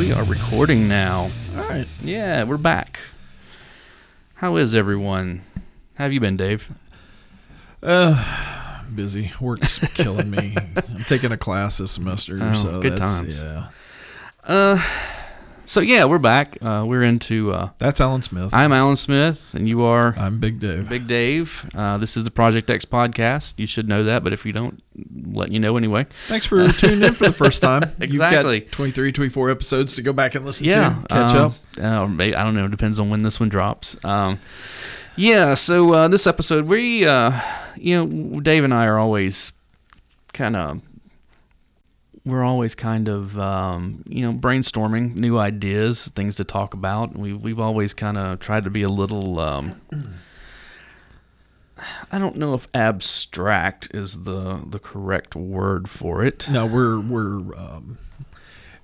we are recording now. All right. Yeah, we're back. How is everyone? How have you been, Dave? Uh, busy. Work's killing me. I'm taking a class this semester, Oh, so good that's, times. Yeah, Uh, so yeah, we're back. Uh, we're into. Uh, that's Alan Smith. I'm Alan Smith, and you are I'm Big Dave. Big Dave. Uh, this is the Project X podcast. You should know that, but if you don't, letting you know anyway. Thanks for tuning in for the first time. Exactly. You've got 23, 24 episodes to go back and listen yeah, to. Catch um, up. Uh, I don't know. Depends on when this one drops. Um, yeah. So uh, this episode, we, uh, you know, Dave and I are always kind of, we're always kind of, um, you know, brainstorming new ideas, things to talk about. We we've always kind of tried to be a little. Um, I don't know if abstract is the the correct word for it. No, we're we're. Um,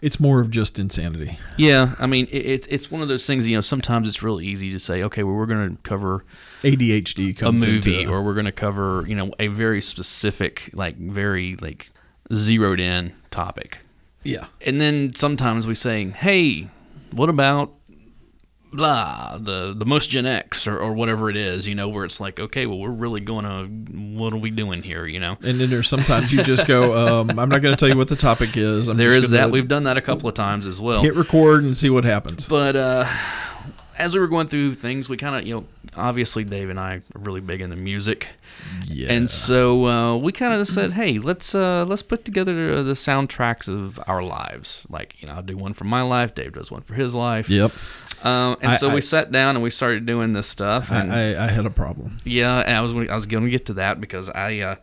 it's more of just insanity. Yeah, I mean, it, it, it's one of those things. You know, sometimes it's really easy to say, okay, well, we're going to cover ADHD a movie, into or we're going to cover, you know, a very specific, like very like zeroed in topic, yeah. and then sometimes we say, hey, what about blah the the most Gen X or, or whatever it is, you know, where it's like, okay, well, we're really going to, what are we doing here, you know? And then there's sometimes you just go. Um, I'm not going to tell you what the topic is. I'm There is that. We've done that a couple of times as well. hit record and see what happens. But uh, as we were going through things, we kind of, you know, obviously Dave and I are really big into music, Yeah. and so uh, we kind of said, hey, let's uh, let's put together the soundtracks of our lives. Like, you know, I'll do one for my life. Dave does one for his life. Yep. Um, and I- so I- we sat down and we started doing this stuff. And I, I, had a problem. yeah, and I was I was going to get to that because I uh,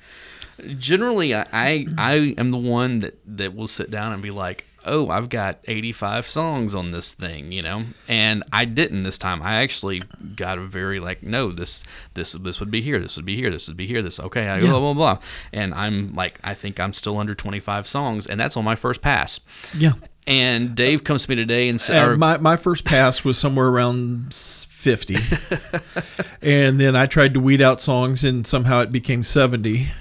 generally I, I I am the one that that will sit down and be like, "Oh, I've got 85 songs on this thing," you know. And I didn't this time. I actually got a very like, "No, this this this would be here. This would be here. This would be here. This okay." I, Yeah. Blah blah blah. And I'm like, I think I'm still under 25 songs, and that's on my first pass. Yeah. And Dave comes to me today and said, my, my first pass was somewhere around 50. and then I tried to weed out songs and somehow it became 70.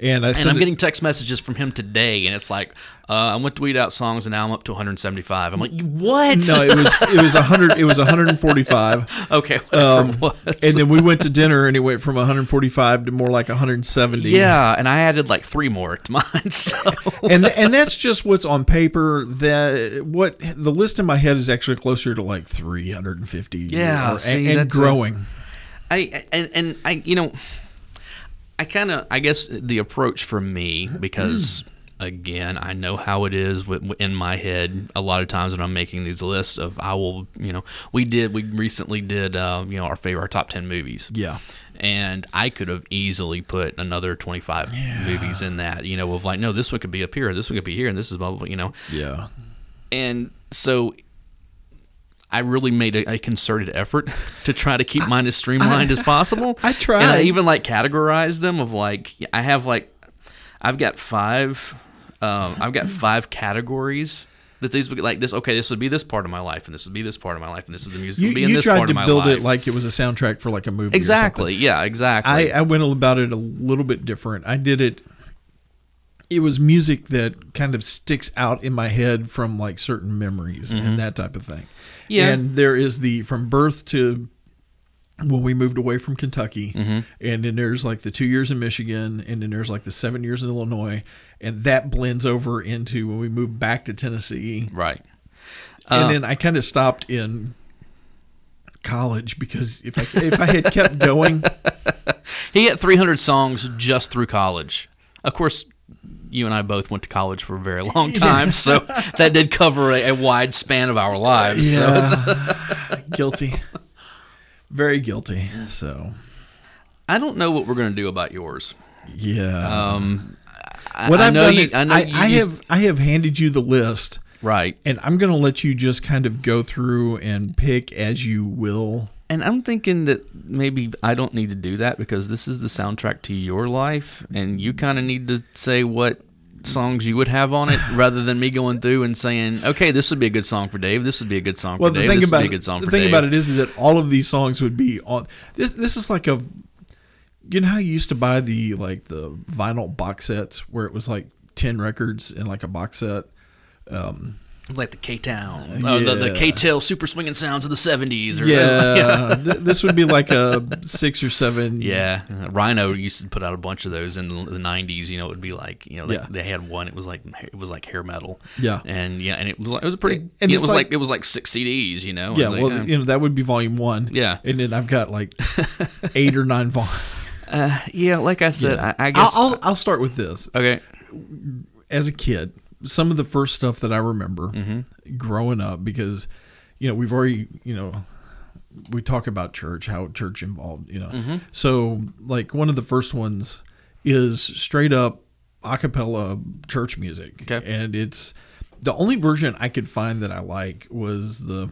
And I and I'm it- getting text messages from him today, and it's like, uh, I went to weed out songs, and now I'm up to 175. I'm like, what? no, it was it was 100 it was 145. okay, Um, and then we went to dinner and it went from 145 to more like 170. yeah, and I added like three more to mine. So and and that's just what's on paper. That what the list in my head is actually closer to like 350. Yeah, or- see, and, and growing. I and and I, you know, I kind of, I guess the approach for me because. Again, I know how it is with, in my head. A lot of times when I'm making these lists of, I will, you know, we did, we recently did, uh, you know, our favorite, our top ten movies. yeah. and I could have easily put another 25 movies in that, you know, of like, no, this one could be up here, this one could be here, and this is blah, blah, blah, you know. Yeah. And so I really made a, a concerted effort to try to keep mine as streamlined as possible. I tried. And I even like categorized them of like, I have like, I've got five, um, I've got five categories. That these would be like this. Okay, this would be this part of my life, and this would be this part of my life, and this is the music You, would be in this tried part to of my build life. it like it was a soundtrack for like a movie. exactly, yeah, exactly. I, I went about it a little bit different. I did it. It was music that kind of sticks out in my head from like certain memories and that type of thing. Yeah. And there is the from birth to when we moved away from Kentucky, Mm-hmm. and then there's like the two years in Michigan, and then there's like the seven years in Illinois, and that blends over into when we moved back to Tennessee, right. and Uh, then I kind of stopped in college because if I if I had kept going, He had 300 songs just through college. Of course, you and I both went to college for a very long time, so that did cover a, a wide span of our lives. So it's- Yeah, guilty, very guilty. So I don't know what we're going to do about yours. yeah, Um, I, what I I've know done you. is I know I, you I used- have I have handed you the list, right, and I'm going to let you just kind of go through and pick as you will. And I'm thinking that maybe I don't need to do that because this is the soundtrack to your life, and you kind of need to say what songs you would have on it rather than me going through and saying, okay, this would be a good song for Dave. This would be a good song Well, for the Dave. thing this about would be a good song the for thing about it is, is that all of these songs would be on this. This is like a, you know how you used to buy the like the vinyl box sets where it was like ten records in like a box set. Um, like the K Town, uh, the, the. K-tel super swinging sounds of the '70s. Or, Yeah, th- this would be like a six or seven. Yeah, uh, Rhino used to put out a bunch of those in the, the '90s. You know, it would be like you know they, Yeah. they had one. It was like it was like hair metal. Yeah. and yeah, and it was like, it was a pretty. And it was like- like, it was like six CDs. You know. yeah. It Well, like, you know that would be volume one. Yeah. and then I've got like eight or nine volumes. uh, yeah, like I said, I, I guess. I'll, I'll I'll start with this. okay. as a kid, some of the first stuff that I remember Mm-hmm. growing up, because you know we've already you know we talk about church, how church involved, you know. Mm-hmm. So like one of the first ones is straight up a cappella church music, Okay. and it's the only version I could find that I like was the.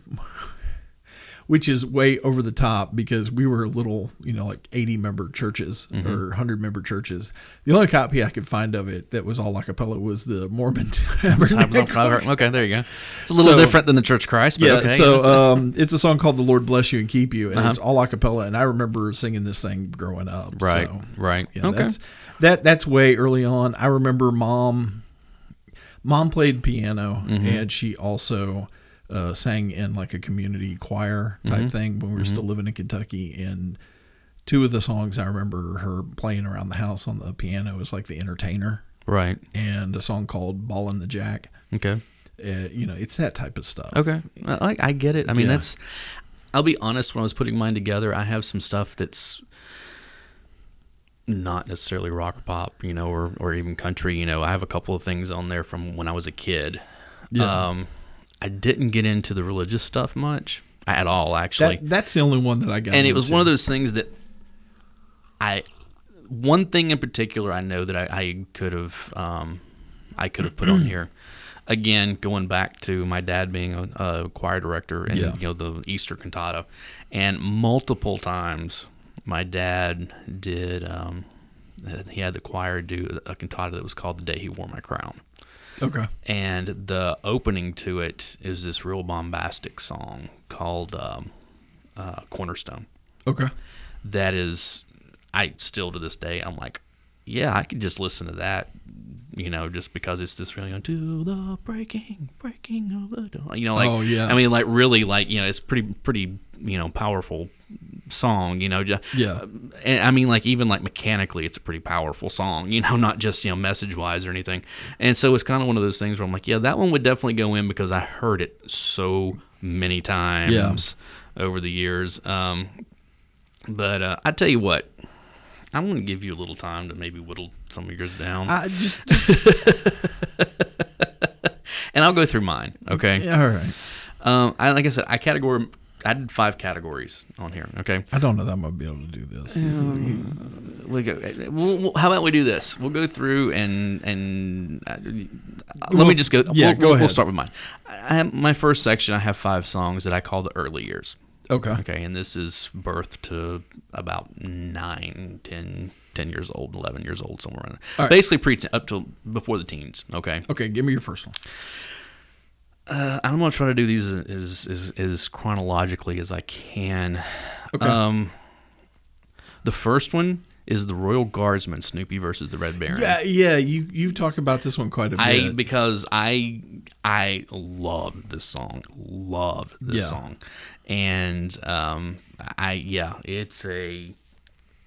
Which is way over the top because we were little, you know, like 80 member churches Mm-hmm. or 100 member churches. The only copy I could find of it that was all a cappella was the Mormon. okay, there you go. It's a little So- different than the Church Christ, but yeah, okay. so um, it's a song called "The Lord Bless You and Keep You," and Uh-huh. it's all a cappella. And I remember singing this thing growing up. right, so, right. yeah, okay. that's, that that's way early on. I remember mom. Mom played piano, Mm-hmm. and she also uh, sang in like a community choir type Mm-hmm. thing when we were still living in Kentucky. And two of the songs I remember her playing around the house on the piano was like "The Entertainer" Right. and a song called "Ballin' the Jack." Okay. Uh, you know, it's that type of stuff. Okay, I, I get it. I mean, Yeah. that's. I'll be honest. When I was putting mine together, I have some stuff that's not necessarily rock or pop, you know, or or even country. You know, I have a couple of things on there from when I was a kid. Yeah. Um, I didn't get into the religious stuff much at all, actually That, that's the only one that I got. and it was into. one of those things that I one thing in particular I know that I, I could have um, I could have put on here. Again, going back to my dad being a, a choir director and Yeah. you know the Easter cantata, and multiple times my dad did. Um, he had the choir do a cantata that was called "The Day He Wore My Crown." Okay. and the opening to it is this real bombastic song called um, uh, Cornerstone. Okay. That is, I still to this day, I'm like, yeah, I could just listen to that, you know, just because it's this really to the breaking, breaking of the dawn. You know, like, Oh, yeah. I mean, like really, like you know, it's pretty, pretty, you know, powerful song. You know, just Yeah. and I mean, like even like mechanically, it's a pretty powerful song. You know, not just you know message wise or anything. And so it's kind of one of those things where I'm like, yeah, that one would definitely go in because I heard it so many times over the years. Um, but uh, I tell you what, I'm going to give you a little time to maybe whittle some of yours down, I just, just and I'll go through mine. Okay. yeah, all right. Um, I like I said, I category. I did five categories on here. Okay. I don't know that I'm gonna be able to do this. This is- We go. We'll, we'll- how about we do this? We'll go through and and uh, let Well, me just go. yeah, we'll, go we'll, we'll start with mine. I have my first section. I have five songs that I call the early years. okay. Okay, and this is birth to about nine, 10, 10 years old, eleven years old, somewhere around. There. All right. Basically, pre up to before the teens. Okay, Okay. Give me your first one. Uh, I'm gonna try to do these as, as as chronologically as I can. Okay. Um, the first one is the Royal Guardsmen, Snoopy versus the Red Baron. Yeah, yeah. You you talk about this one quite a bit. I because I I love this song, love this Yeah. song, and um, I yeah, it's a.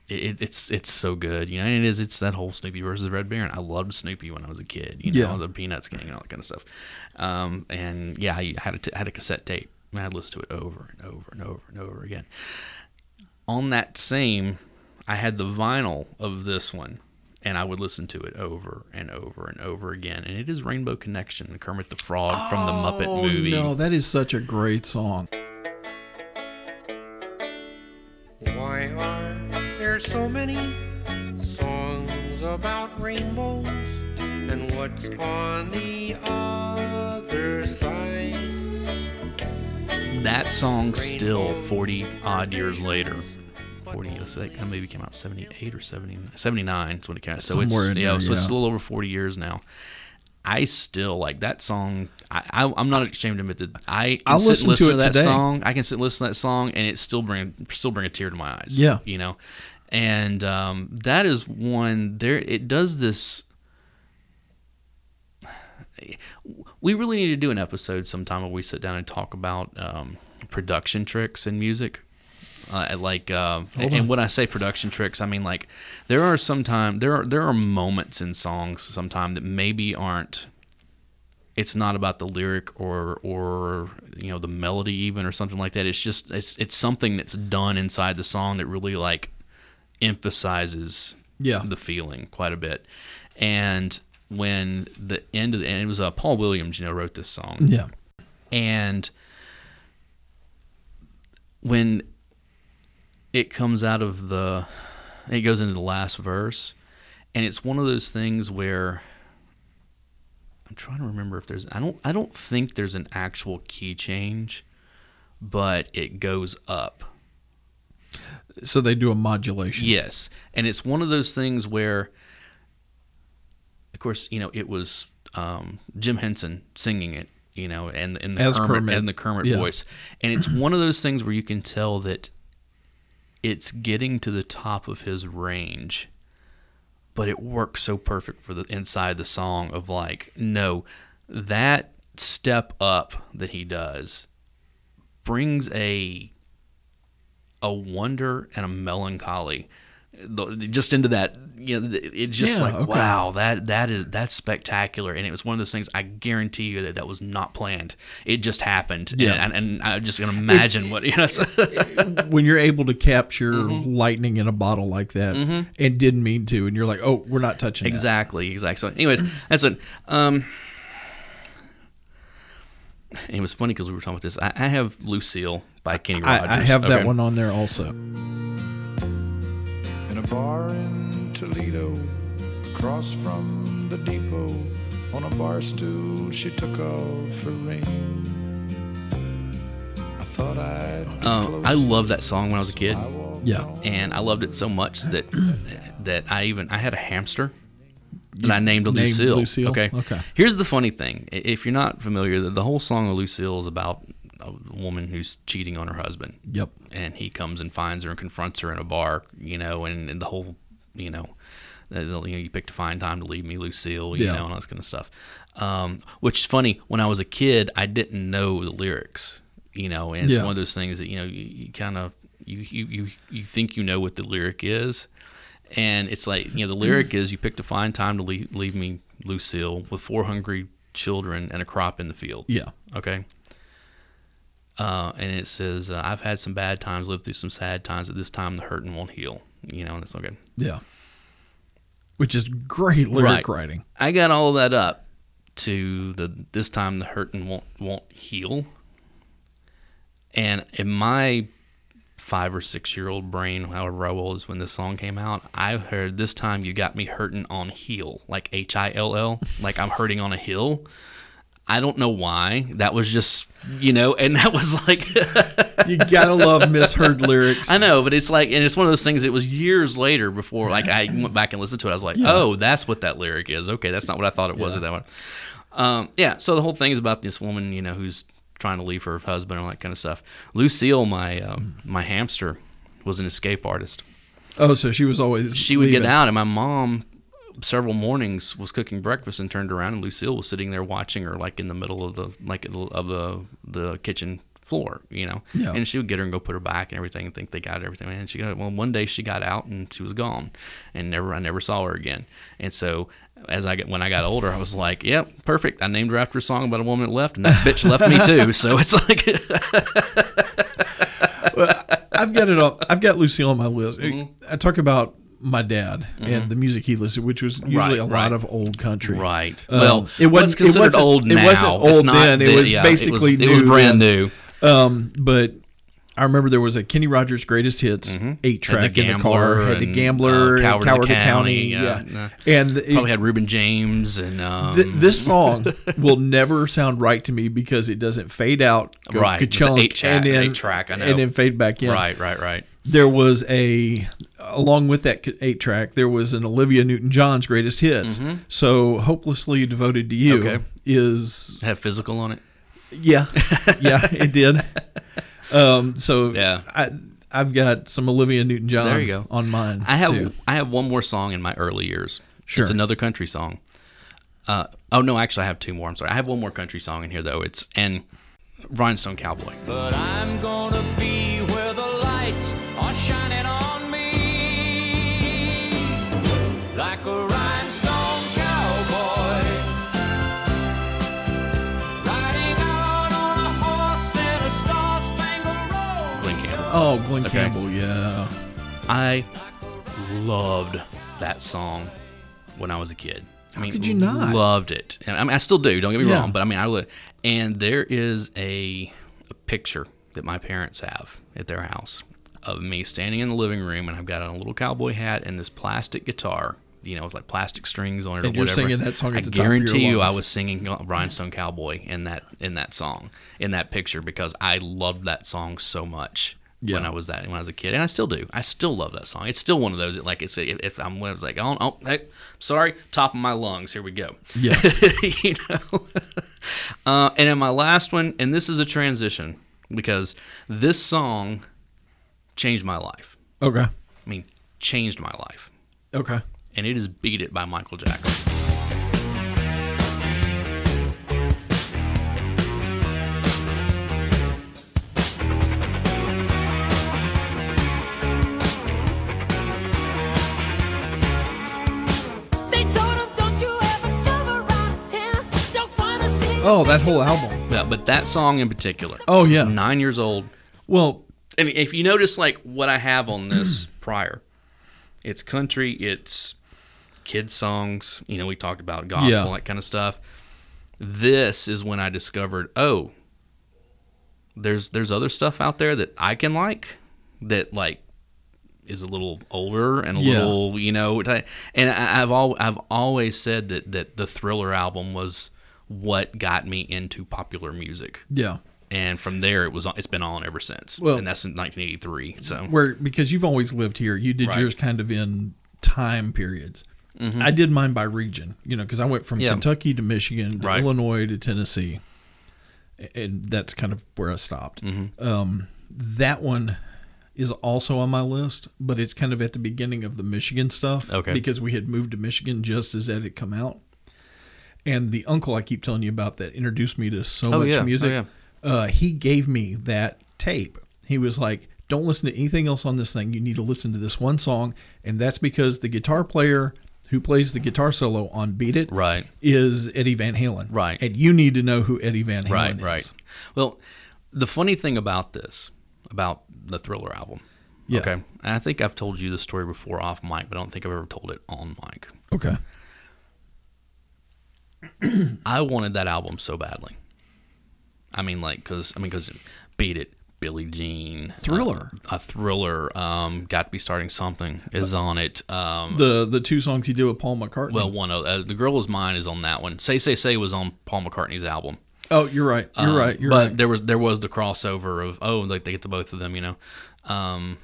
It, it's it's so good, you know. And it is. It's that whole Snoopy versus Red Baron. I loved Snoopy when I was a kid, you know, Yeah. the Peanuts gang and all that kind of stuff. Um, and yeah, I had a t- had a cassette tape. And I'd listen to it over and over and over and over again. On that same, I had the vinyl of this one, and I would listen to it over and over and over again. And it is Rainbow Connection, Kermit the Frog from the Muppet oh, movie. No, that is such a great song. Why are there so many songs about rainbows? And what's on the other side? That song still 40 odd years later. 40, so that kind of maybe came out 78 or 70, 79 is when it came out. So Somewhere in it's, yeah, there, so it's a little over 40 years now. I still like that song. I, I I'm not ashamed to admit that I can I'll sit listen and to to, that today. song. I can sit and listen to that song, and it still bring still bring a tear to my eyes. Yeah. you know, and um, that is one there. It does this. we really need to do an episode sometime where we sit down and talk about um, production tricks in music. Uh, like, uh, and, and when I say production tricks, I mean like there are sometimes there are there are moments in songs sometimes that maybe aren't. It's not about the lyric or or you know the melody even or something like that. It's just it's it's something that's done inside the song that really like emphasizes Yeah. the feeling quite a bit. And when the end of the and it was uh, Paul Williams, you know, wrote this song Yeah. and when it comes out of the it goes into the last verse and it's one of those things where I'm trying to remember if there's I don't I don't think there's an actual key change but it goes up So they do a modulation. Yes, and it's one of those things where, of course, you know, it was um, Jim Henson singing it, you know, and in the As Kermit, Kermit. and the Kermit Yeah. voice, and it's one of those things where you can tell that it's getting to the top of his range, but it works so perfect for the inside the song of like, no, that step up that he does brings a a wonder and a melancholy just into that you know it's just Yeah, like okay. wow that that is that's spectacular and it was one of those things i guarantee you that that was not planned it just happened Yeah. and, and i'm just gonna imagine what you know When you're able to capture Mm-hmm. lightning in a bottle like that and didn't mean to, and you're like, oh, we're not touching that. exactly exactly so anyways that's it um it was funny because we were talking about this i, I have lucille by kenny rogers I, I have that one on there also. in a bar in Toledo, across from the depot. On a bar stool, she took off her ring. I thought I'd. um, i loved that song when i was a kid Yeah. and I loved it so much that that I even I had a hamster that I named named Lucille. Lucille? Okay. Okay. Here's the funny thing: if you're not familiar, the, the whole song of Lucille is about a woman who's cheating on her husband, Yep. and he comes and finds her and confronts her in a bar, you know, and, and the whole, you know, the, the- you know, you picked a fine time to leave me, Lucille, you Yeah. know, and all this kind of stuff. Um, which is funny. When I was a kid, I didn't know the lyrics, you know, and it's Yeah. one of those things that you know you, you kind of you, you you you think you know what the lyric is, and it's like you know the lyric is you picked a fine time to leave, leave me, Lucille, with four hungry children and a crop in the field. Yeah. Okay. Uh, and it says, uh, I've had some bad times, lived through some sad times. At this time, the hurting won't heal. You know, and it's okay. Yeah. Which is great Right. lyric writing. I got all of that up to the this time the hurting won't won't heal. And in my five or six year old brain, however I was when this song came out, I heard this time you got me hurting on heel, like H I L L, like I'm hurting on a hill. I don't know why. That was just you know, and that was like You gotta love misheard lyrics. I know, but it's like, and it's one of those things. It was years later before, like, I went back and listened to it. I was like, oh, that's what that lyric is. Okay, that's not what I thought it was Yeah. at that one. Um, yeah. So the whole thing is about this woman, you know, who's trying to leave her husband and all that kind of stuff. Lucille, my um, my hamster, was an escape artist. Oh, so she was always She would leaving. get out, and my mom, several mornings, was cooking breakfast and turned around, and Lucille was sitting there watching her, like in the middle of the like of the the kitchen floor, you know. Yeah. And she would get her and go put her back and everything, and think they got everything. And she got well. One day she got out and she was gone, and never I never saw her again. And so. As I get when I got older, I was like, "Yep, perfect." I named her after a song about a woman that left, and that bitch left me too. So it's like, I've got it on. I've got Lucille on my list. Mm-hmm. I talk about my dad and the music he listened, which was usually Right, a lot of old country. right. Um, well, it wasn't considered it wasn't, old now. It wasn't old then. It was yeah, basically it was, it was brand then. new. Um, but I remember there was a Kenny Rogers Greatest Hits eight track Mm-hmm. the in the car. Had the and, Gambler, uh, and Coward Coward, of the County, County, yeah, yeah, and it- Probably had Reuben James and um, Th- this song will never sound right to me because it doesn't fade out, go Right, ka-chunk, eight track- and then eight track, I know. and then fade back in. right, right, right. There was a along with that eight track, there was an Olivia Newton-John's greatest hits. So "Hopelessly Devoted to You" Mm-hmm. Okay. is Have physical on it. yeah, yeah, it did. Um, so Yeah. I I've got some Olivia Newton-John There you go. on mine. I have too. I have one more song in my early years. Sure. It's another country song. Uh, oh no, actually, I have two more. I'm sorry. I have one more country song in here though. It's and Rhinestone Cowboy. But I'm gonna be where the lights are shining Oh, Glen Okay. Campbell, yeah. I loved that song when I was a kid. I mean, could you not? Loved it. And I mean, I still do. Don't get me Yeah. wrong, but I mean, I li- and there is a, a picture that my parents have at their house of me standing in the living room, and I've got on a little cowboy hat and this plastic guitar. You know, with like plastic strings on it And or you're whatever. singing that song at I the top of your guarantee you, I was singing Rhinestone Cowboy in that in that song in that picture because I loved that song so much when I was that when I was a kid, and I still do. I still love that song. It's still one of those that, like it's if, if I'm when I was like, oh, oh, hey, sorry, top of my lungs. Here we go. Yeah. you know. uh, and then my last one, and this is a transition because this song changed my life. Okay. I mean, changed my life, Okay. and it is "Beat It" by Michael Jackson. Oh, that whole album. Yeah, but that song in particular. Oh, yeah. Nine years old. Well, And if you notice, like what I have on this prior, it's country, it's kid songs. You know, we talked about gospel, Yeah. that kind of stuff. This is when I discovered, oh, there's there's other stuff out there that I can like that like is a little older and a Yeah. little, you know. And I- I've all I've always said that that the Thriller album was what got me into popular music yeah. and from there it was it's been on ever since. Well- and that's in 1983. So Where because you've always lived here, you did Right. yours kind of in time periods. I did mine by region, you know, because I went from Mm-hmm. Yeah. Kentucky to Michigan to Right. Illinois to Tennessee, and that's kind of where I stopped. Mm-hmm. Um, that one is also on my list, but it's kind of at the beginning of the Michigan stuff. Okay. because we had moved to Michigan just as that had come out, and the uncle I keep telling you about that introduced me to so Oh, much yeah. Oh, music. yeah. Uh, he gave me that tape. He was like, "Don't listen to anything else on this thing. You need to listen to this one song." And that's because the guitar player who plays the guitar solo on "Beat It" right, is Eddie Van Halen. Right. And you need to know who Eddie Van Halen right, is. right. Well, the funny thing about this, about the Thriller album, Yeah. okay, and I think I've told you the story before off mic, but I don't think I've ever told it on mic. Okay. I wanted that album so badly. I mean, like, cause I mean, cause Beat It, Billie Jean, Thriller. uh, a Thriller, um, got to be starting something is on it. Um, The the two songs he did with Paul McCartney. well, one of uh, the girl is mine is on that one. Say Say Say was on Paul McCartney's album. oh, you're right. You're Um, right. You're but right. there was there was the crossover of oh like they get the both of them you know, um,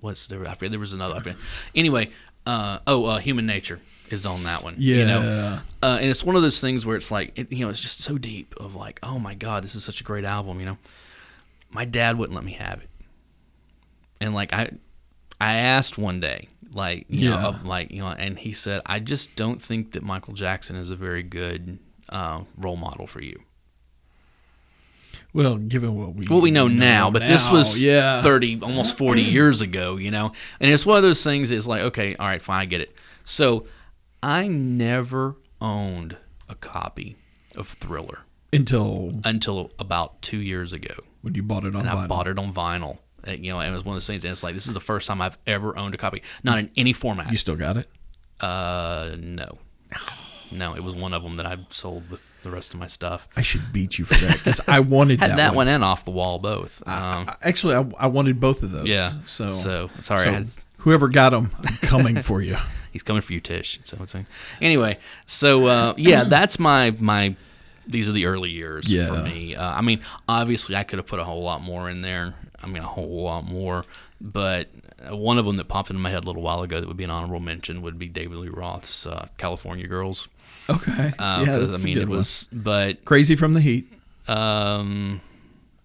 what's there I forget there was another I forget. anyway uh, oh uh, Human Nature is on that one Yeah. you know uh, and it's one of those things where it's like it, you know it's just so deep of like oh my god this is such a great album you know my dad wouldn't let me have it and like I I asked one day like you Yeah. know like you know and he said I just don't think that Michael Jackson is a very good uh, role model for you Well, given what we what we know now, but this was yeah 30, almost 40 years ago, you know? And it's one of those things is like, okay, all right, fine, I get it. So I never owned a copy of Thriller until until about two years ago. when you bought it on And I bought it on vinyl. Uh, You know, and it was one of those things, and it's like, this is the first time I've ever owned a copy, not in any format. You still got it? Uh, no. No, it was one of them that I sold with the rest of my stuff. I should beat you for that because I wanted Had that, that, one and off the wall both. Um, I- actually, I, I wanted both of those. Yeah. So So sorry, I so had, whoever got them, I'm coming for you. He's coming for you, Tish. So it's like, anyway, so uh, yeah, that's my my. These are the early years Yeah. for me. Uh, I mean, obviously, I could have put a whole lot more in there. I mean, a whole lot more. But uh, one of them that popped into my head a little while ago that would be an honorable mention would be David Lee Roth's uh, "California Girls." Okay. Uh, yeah, that's I mean, a it good one. was, but Crazy from the Heat. um,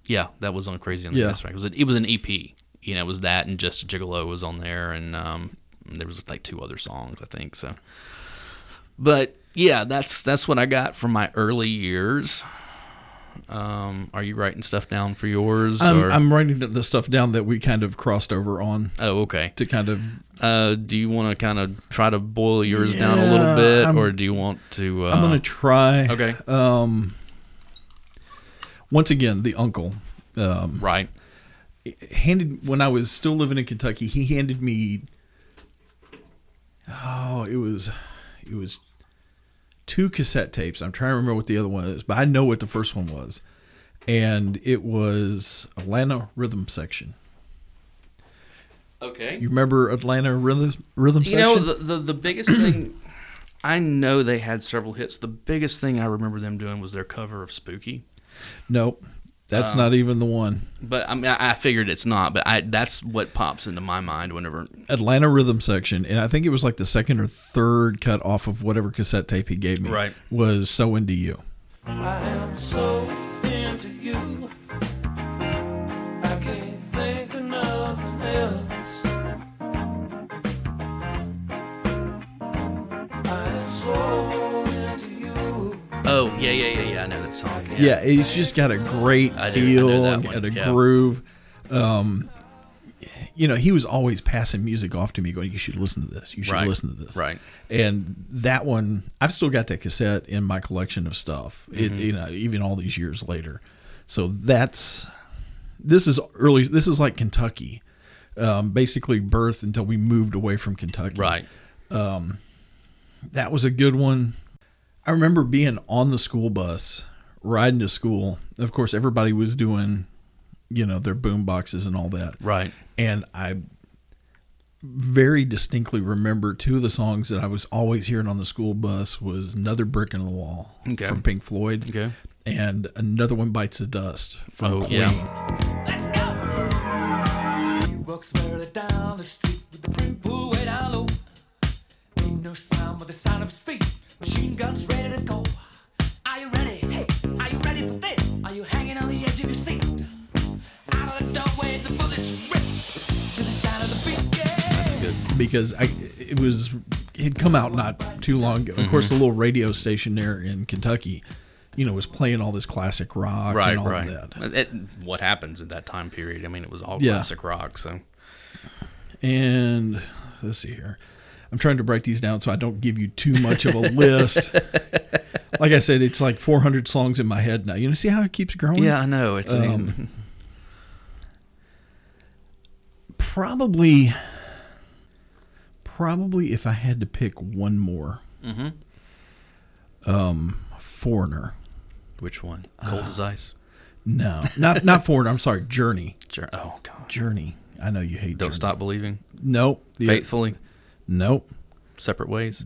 yeah, that was on Crazy on the Yeah. Best. It was, it was an EP. You know, it was that and Just a Gigolo was on there, and um, there was like two other songs, I think. So, But yeah, that's that's what I got from my early years. Um, are you writing stuff down for yours? I'm, or? I'm writing the stuff down that we kind of crossed over on oh, okay. to kind of. Uh, do you want to kind of try to boil yours down a little bit, I'm- or do you want to? Uh, I'm gonna try. Okay. Um. Once again, the uncle. Um, right. handed when I was still living in Kentucky, he handed me oh, it was it was two cassette tapes. I'm trying to remember what the other one is, but I know what the first one was. And it was Atlanta Rhythm Section. Okay. You remember Atlanta Rhythm Rhythm You Section? know, the, the, the biggest thing, I know they had several hits. The biggest thing I remember them doing was their cover of Spooky. nope. That's Um, not even the one. But I mean, I I figured it's not, but I that's what pops into my mind whenever. Atlanta Rhythm Section, and I think it was like the second or third cut off of whatever cassette tape he gave me. Right. Was So Into You. I am so into you. Yeah, yeah, yeah, yeah. I know that song. Yeah, it's just got a great I do- feel that and, a yeah. groove. Um, you know, he was always passing music off to me, going, "You should listen to this. You should Right, listen to this." right. And that one, I've still got that cassette in my collection of stuff. It, Mm-hmm. you know, even all these years later. So that's this is early. This is like Kentucky, um, basically birth until we moved away from Kentucky. Right. That was a good one. I remember being on the school bus riding to school. Of course, everybody was doing, you know, their boom boxes and all that. Right. And I very distinctly remember two of the songs that I was always hearing on the school bus was "Another Brick in the Wall" Okay. from Pink Floyd, Okay. and another one bites the dust from Oh, Queen. yeah. Let's go. Walks down the street with the brim pulled way down low. Ain't no sound but the sound of his feet. Machine guns ready to go. Are you ready? Hey, are you ready for this? Are you hanging on the edge of your seat? Out of the doorway, the bullets rip to the sound of the beat. Yeah. That's good. because I it was it had come out not too long ago. Of Mm-hmm. course, the little radio station there in Kentucky, you know, was playing all this classic rock Right. and all Right. of that. It- what happens at that time period? I mean, it was all Yeah. classic rock. So And let's see here. I'm trying to break these down so I don't give you too much of a list. like I said, it's like 400 songs in my head now. You know, see how it keeps growing? yeah, I know it's. Um, Probably, probably if I had to pick one more, um, Foreigner. which one? Cold as ice. No, not not Foreigner. I'm sorry, Journey. Jour- Oh God. Journey. I know you hate. Don't Journey. stop believing. Nope. The- Faithfully. Nope. Separate ways.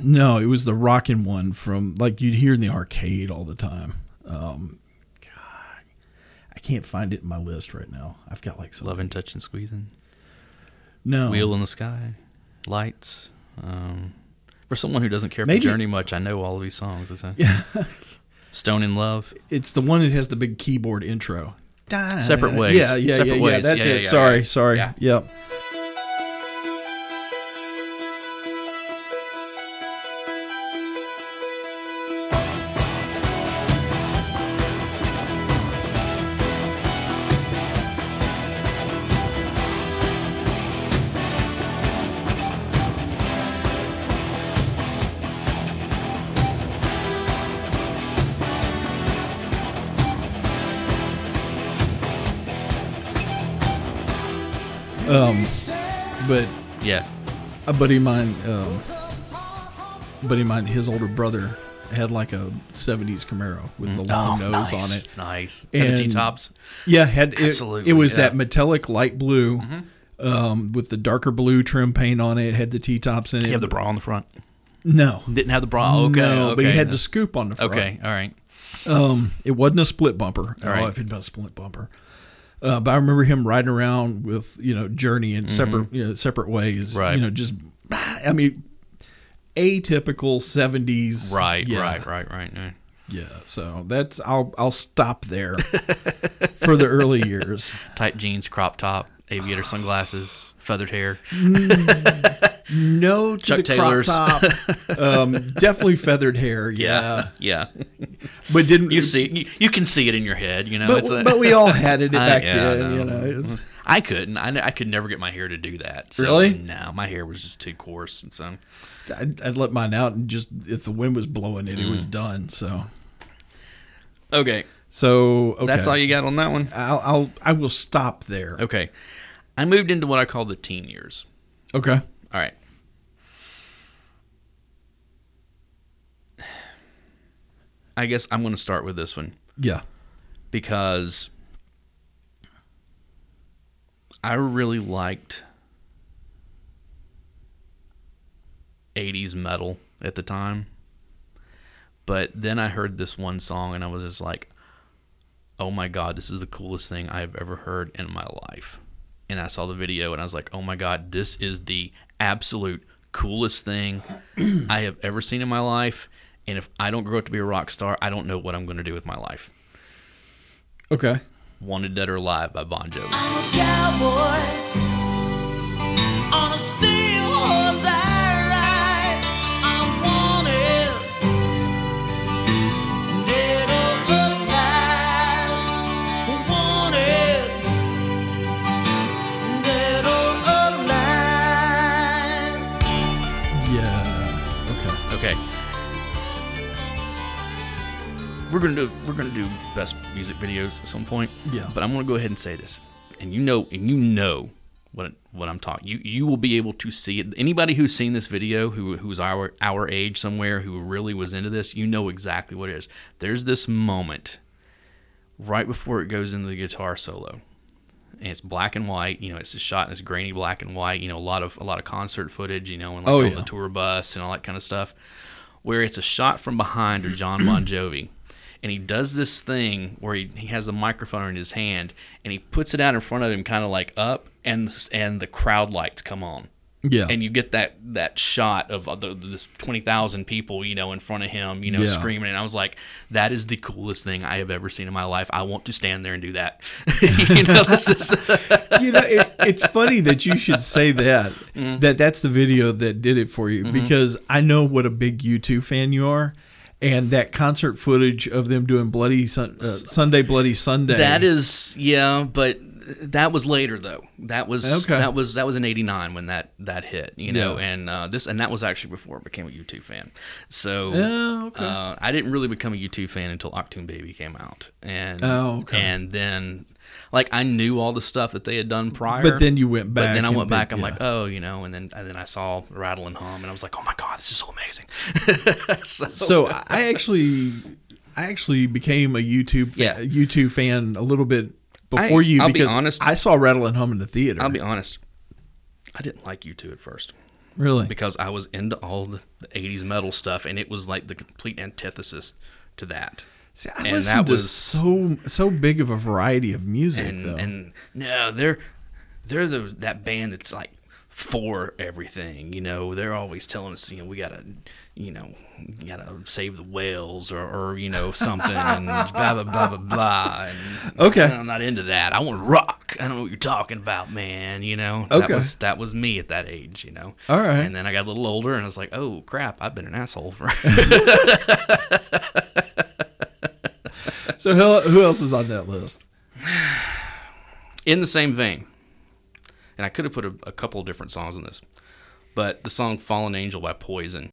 No, it was the rocking one from like you'd hear in the arcade all the time. Um, God, I can't find it in my list right now. I've got like some Loving, touching, squeezing. no Wheel in the sky. Lights. Um, for someone who doesn't care for Maybe- Journey much, I know all of these songs. It's a Yeah, Stone in Love. it's the one that has the big keyboard intro. Separate Ways. Yeah, yeah, Separate yeah, yeah. That's Yeah, it. yeah, sorry, sorry. Yeah. Yep. Buddy of mine, um, buddy of mine, his older brother had like a '70s Camaro with the long oh, nose nice. on it. Nice. And the T tops. Yeah, had it, Absolutely, It was yeah. Mm-hmm. that metallic light blue, um, with the darker blue trim paint on it. Had the T tops in it. You have the bra on the front. no, Didn't have the bra. Okay. no, okay. but he had the scoop on the front. Okay. All right. Um, it wasn't a split bumper. All oh, right. if it'd been a split bumper. Uh, but I remember him riding around with you know Journey in separate you know, separate ways. Mm-hmm. Right. You know, just I mean, atypical seventies. Right. Yeah, Right. Right. Right. yeah. Yeah. So that's I'll I'll stop there for the early years. Tight jeans, crop top. aviator sunglasses, feathered hair. No to Chuck the Taylors. crop top. um, definitely feathered hair. Yeah, yeah. but didn't You see, you, you can see it in your head. You know, But, it's a- but we all had it I- back yeah, then. I You know. it was- I couldn't. I, I could never get my hair to do that. So, Really? No, my hair was just too coarse, and so I'd, I'd let mine out and just if the wind was blowing it, it Mm. was done. So, okay. so okay. That's all you got on that one. I'll, I'll I will stop there. Okay, I moved into what I call the teen years. Okay. All right. I guess I'm going to start with this one Yeah. because I really liked 80s metal at the time. But then I heard this one song and I was just like, oh my God, this is the coolest thing I've ever heard in my life. And I saw the video and I was like, oh my God, this is the absolute coolest thing I have ever seen in my life. And if I don't grow up to be a rock star, I don't know what I'm going to do with my life. Okay. Wanted Dead or Alive by Bon Jovi. We're gonna do we're gonna do best music videos at some point. Yeah. But I'm gonna go ahead and say this, and you know, and you know what what I'm talking. You you will be able to see it. Anybody who's seen this video, who who's our our age somewhere, who really was into this, you know exactly what it is. There's this moment right before it goes into the guitar solo and it's black and white. You know, it's just shot in this grainy black and white. You know, a lot of a lot of concert footage. You know, and like Oh, on yeah. the tour bus and all that kind of stuff. Where it's a shot from behind or John Bon Jovi, and he does this thing where he, he has the microphone in his hand and he puts it out in front of him, kind of like up, and and the crowd lights come on Yeah. and you get that that shot of uh, the, this twenty thousand people, you know, in front of him, you know, Yeah. screaming. And I was like, that is the coolest thing I have ever seen in my life. I want to stand there and do that. you know, this is you know, it, it's funny that you should say that. Mm. That that's the video that did it for you Mm-hmm. because I know what a big U2 fan you are, and that concert footage of them doing Bloody Sun, uh, Sunday Bloody Sunday. that is yeah, but that was later though. That was Okay. that was that was in '89 when that that hit, you know, Yeah. and uh, this and that was actually before I became a U2 fan. So Oh, okay. uh, I didn't really become a U2 fan until Achtung Baby came out, and Oh, okay. and then like I knew all the stuff that they had done prior, But then you went back. But then I went back. picked- I'm yeah. like, oh, you know, and then and then I saw Rattle and Hum, and I was like, oh my god, this is so amazing. so, So I actually, I actually became a U2 fa- Yeah. U2 fan a little bit before I- you I'll be because honest. I saw Rattle and Hum in the theater. I'll be honest, I didn't like U2 at first really because I was into all the, the 80s metal stuff, and it was like the complete antithesis to that. See, I and listened that to was- so so big of a variety of music and though. and no, they're they're the that band that's like for everything. You know, they're always telling us, you know, we gotta, you know, you gotta save the whales or, or you know something and blah blah blah blah blah. And Okay. I'm not into that. I want to rock. I don't know what you're talking about, man. You know, Okay. That was that was me at that age. You know. All right. And then I got a little older and I was like, oh crap, I've been an asshole for. so who, who else is on that list? in the same vein, and I could have put a, a couple of different songs in this, but the song "Fallen Angel" by Poison.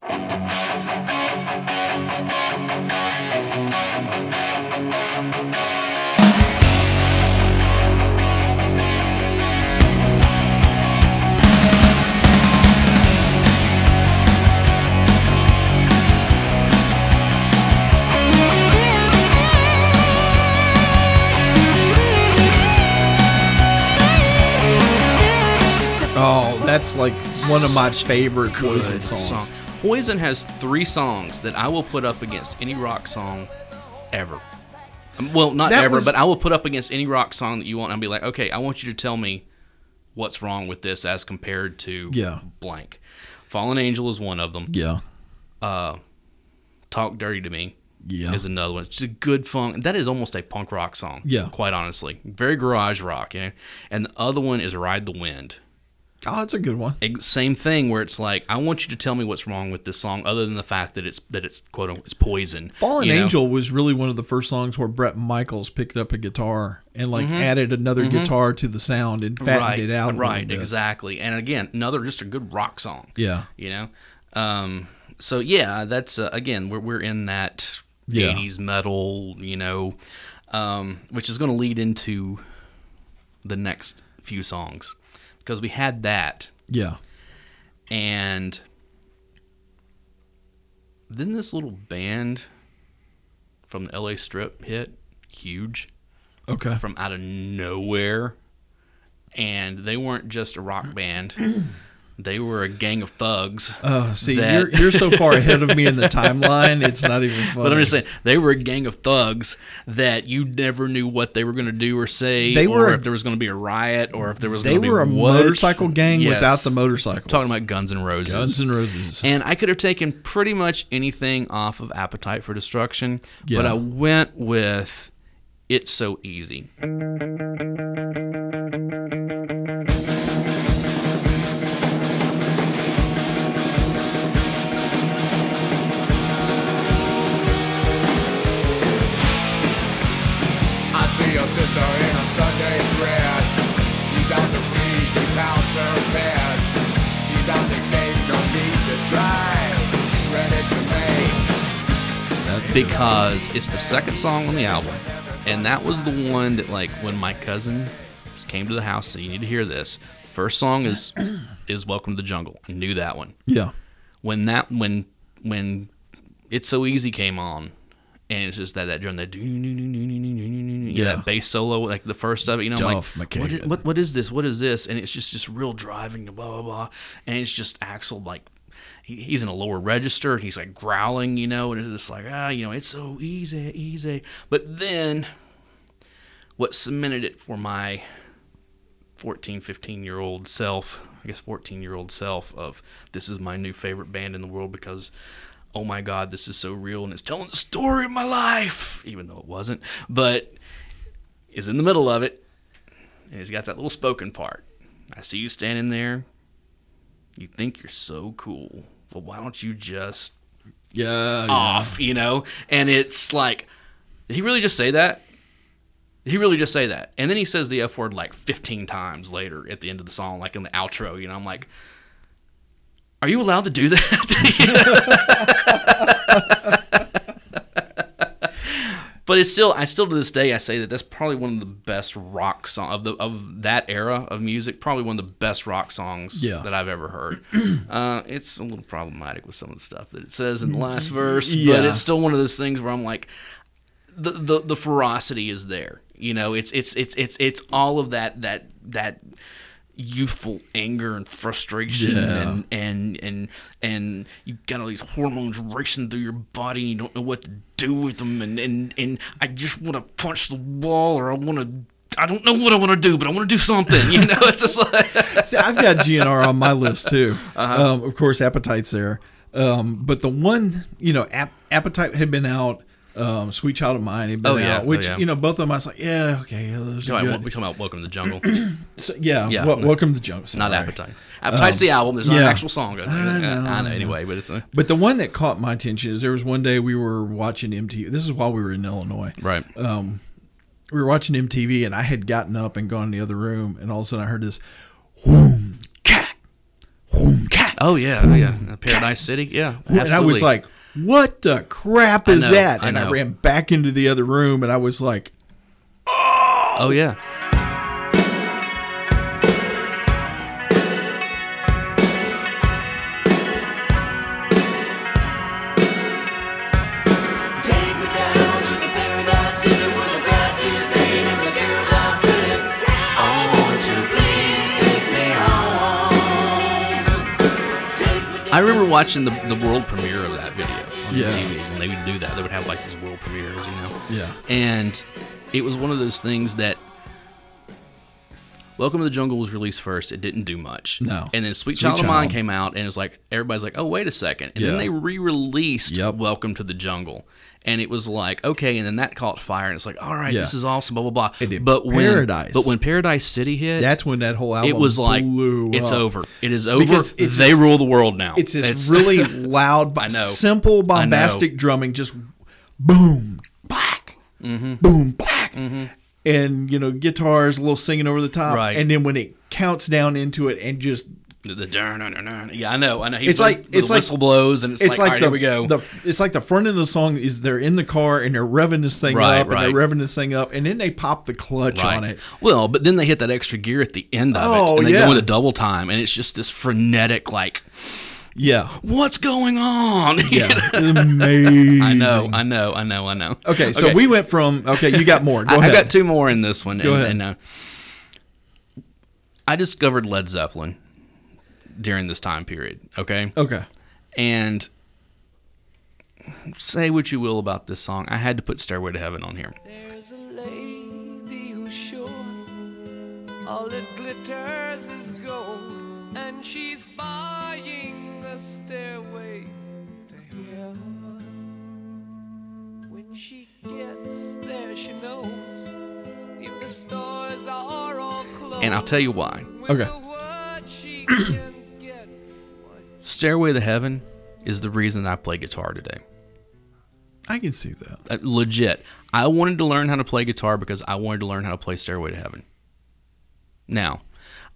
That's like one of my favorite Poison songs. song. Poison has three songs that I will put up against any rock song ever. Um, Well, not That ever, was- but I will put up against any rock song that you want I'll be like, okay, I want you to tell me what's wrong with this as compared to Yeah. blank. Fallen Angel is one of them. Yeah. uh, "Talk Dirty to Me" Yeah. is another one. It's a good funk. That is almost a punk rock song. Yeah. quite honestly, very garage rock. Yeah, and the other one is "Ride the Wind." Oh, that's a good one. Same thing where it's like I want you to tell me what's wrong with this song, other than the fact that it's that it's quote unquote it's poison. Fallen you know? Angel was really one of the first songs where Bret Michaels picked up a guitar and like added another guitar to the sound and fattened right, it out. right, exactly. And again, another just a good rock song. Yeah. you know. Um, so yeah, that's uh, again we're we're in that Yeah. '80s metal, you know, um, which is going to lead into the next few songs because we had that Yeah. and then this little band from the LA Strip hit huge Okay. from out of nowhere and they weren't just a rock band they were a gang of thugs Oh, see, that- you're you're so far ahead of me in the timeline. It's not even funny. but I'm just saying they were a gang of thugs that you never knew what they were going to do or say, They were a- if there was going to be a riot, or if there was they going to be were a motorcycle gang Yes. without the motorcycles. Talking about Guns and Roses. Guns N' Roses. And I could have taken pretty much anything off of Appetite for Destruction, but I went with It's So Easy. Because it's the second song on the album, and that was the one that like when my cousin came to the house, so you need to hear this. First song is is Welcome to the Jungle. I knew that one. yeah. When that when when It's So Easy came on, and it's just that that drum that yeah Yeah. that bass solo like the first of it. You know, Duff like what is, what what is this? What is this? And it's just just real driving blah blah blah, and it's just Axl like he, he's in a lower register. and He's like growling, you know, and it's just like, ah, you know, it's so easy, easy. But then what cemented it for my 14, 15 year old self, I guess 14 year old self, of this is my new favorite band in the world because, oh my God, this is so real and it's telling the story of my life, even though it wasn't, but is in the middle of it. And he's got that little spoken part. I see you standing there. You think you're so cool. Well, why don't you just Yeah. off, you know? And it's like, did he really just say that? Did he really just say that? And then he says the F word like 15 times later at the end of the song, like in the outro, you know? I'm like, are you allowed to do that? but it's still, I still to this day, I say that that's probably one of the best rock song of the of that era of music. Probably one of the best rock songs Yeah. that I've ever heard. uh, it's a little problematic with some of the stuff that it says in the last verse, but it's still one of those things where I'm like, the, the the ferocity is there. You know, it's it's it's it's it's all of that that that youthful anger and frustration Yeah. and and and and you got all these hormones racing through your body and you don't know what to do with them and and, and I just want to punch the wall or I want to I don't know what I want to do, but I want to do something. You know, it's just like See, I've got GNR on my list too. Uh-huh. Um, of course, Appetite's there. Um, but the one, you know, Ap- Appetite had been out. Um, Sweet Child of Mine had been Oh, yeah. out, which Oh, yeah. you know, both of them. I was like, yeah, okay, those are know, good. we talking about Welcome to the Jungle, So, yeah, Yeah. wel- welcome to the Jungle. not sorry. Appetite. Appetite's the album. There's not an actual song. I, I know, I know. I know. Anyway, but it's a, But the one that caught my attention is there was one day we were watching MTV. This is while we were in Illinois. right. Um, we were watching MTV, and I had gotten up and gone in the other room, and all of a sudden I heard this, whoom, cat, whoom, cat. Oh yeah, oh, yeah. Paradise City. Yeah, And I was like, "What the crap is know, that?" And I, know. ran back into the other room, and I was like, oh yeah. Take me down to the paradise city where the grass is green and the girls are pretty. Oh, won't you please take me home? Take me I remember watching the the world premiere Yeah. TV they would do that. They would have like these world premieres, you know. "Yeah, And it was one of those things that Welcome to the Jungle was released first. It didn't do much. No. And then Sweet, Sweet Child, of Mine came out, and it's like everybody's like, "Oh, wait a second. And then they re-released Yep. Welcome to the Jungle, and it was like, okay. And then that caught fire, and it's like, all right, Yeah. this is awesome. Blah blah blah. And then but when Paradise. but when Paradise City hit, That's when that whole album it was like blew it's up. over. It is over. Because it's they this- rule the world now. It's this really loud, I know. simple, bombastic drumming, just boom, black, mm-hmm. boom, black, mm-hmm. and you know guitars, a little singing over the top, Right. and then when it counts down into it and just the, the dun, dun, dun. yeah, I know, I know. He It's blows- like- the it's like- whistle blows, and it's, it's like, like, all right, the, here we go. the it's like the front of the song is they're in the car and they're revving this thing Right, up and they're revving this thing up and then they pop the clutch right. on it. Well, but then they hit that extra gear at the end of Oh, it, and they yeah. go into double time, and it's just this frenetic, like, Yeah, what's going on? Yeah, amazing. I know, I know, I know, I know. Okay, so we went from okay, you got more. Go I, I got two more in this one. Go and, ahead. And, uh, I discovered Led Zeppelin during this time period. Okay, Okay. and say what you will about this song, I had to put "Stairway to Heaven" on here. There's a lady who's sure all that glitters is gold, and she's buying a stairway to heaven. When she gets there, she knows if the stores are all closed. And I'll tell you why. Okay. "Stairway to Heaven" is the reason I play guitar today. I can see that. Uh, legit. I wanted to learn how to play guitar because I wanted to learn how to play Stairway to Heaven. Now,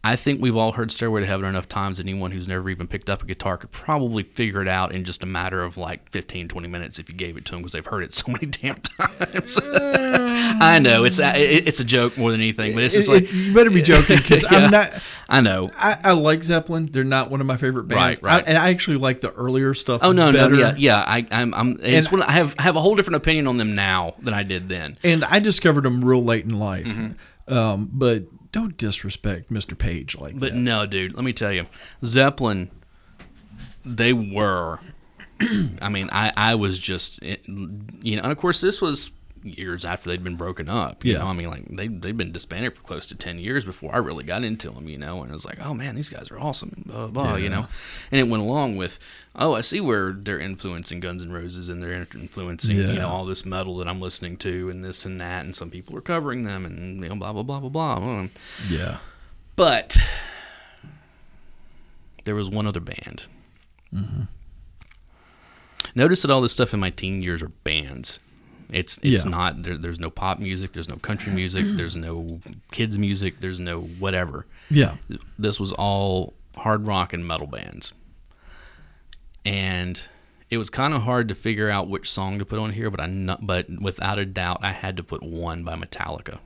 I think we've all heard Stairway to Heaven enough times. Anyone who's never even picked up a guitar could probably figure it out in just a matter of like 15, 20 minutes if you gave it to them because they've heard it so many damn times. I know it's a, it- it's a joke more than anything, but it's just It- like it- you better be joking because Yeah. I'm not. I know. I, I like Zeppelin. They're not one of my favorite bands. Right, right. I, and I actually like the earlier stuff. Oh no, better. no, yeah, yeah. I, I'm, I'm. It's And- one, I have I have a whole different opinion on them now than I did then. And I discovered them real late in life. Mm-hmm. Um, but don't disrespect Mr. Page like But that. no, dude, let me tell you, Zeppelin, they were. I mean, I, I was just, you know, and of course, this was years after they'd been broken up. You Yeah. know, I mean, like they they'd been disbanded for close to ten years before I really got into them. You know, and it was like, oh man, these guys are awesome, blah blah. blah You know, and it went along with, oh, I see where they're influencing Guns N' Roses and they're influencing, you know, all this metal that I'm listening to and this and that, and some people are covering them and you know, blah blah blah blah blah. Yeah. But there was one other band. Mm-hmm. Notice that all this stuff in my teen years are bands. It's it's Yeah. not there, there's no pop music, there's no country music, there's no kids music, there's no whatever. Yeah. This was all hard rock and metal bands. And it was kind of hard to figure out which song to put on here, but I but without a doubt I had to put one by Metallica.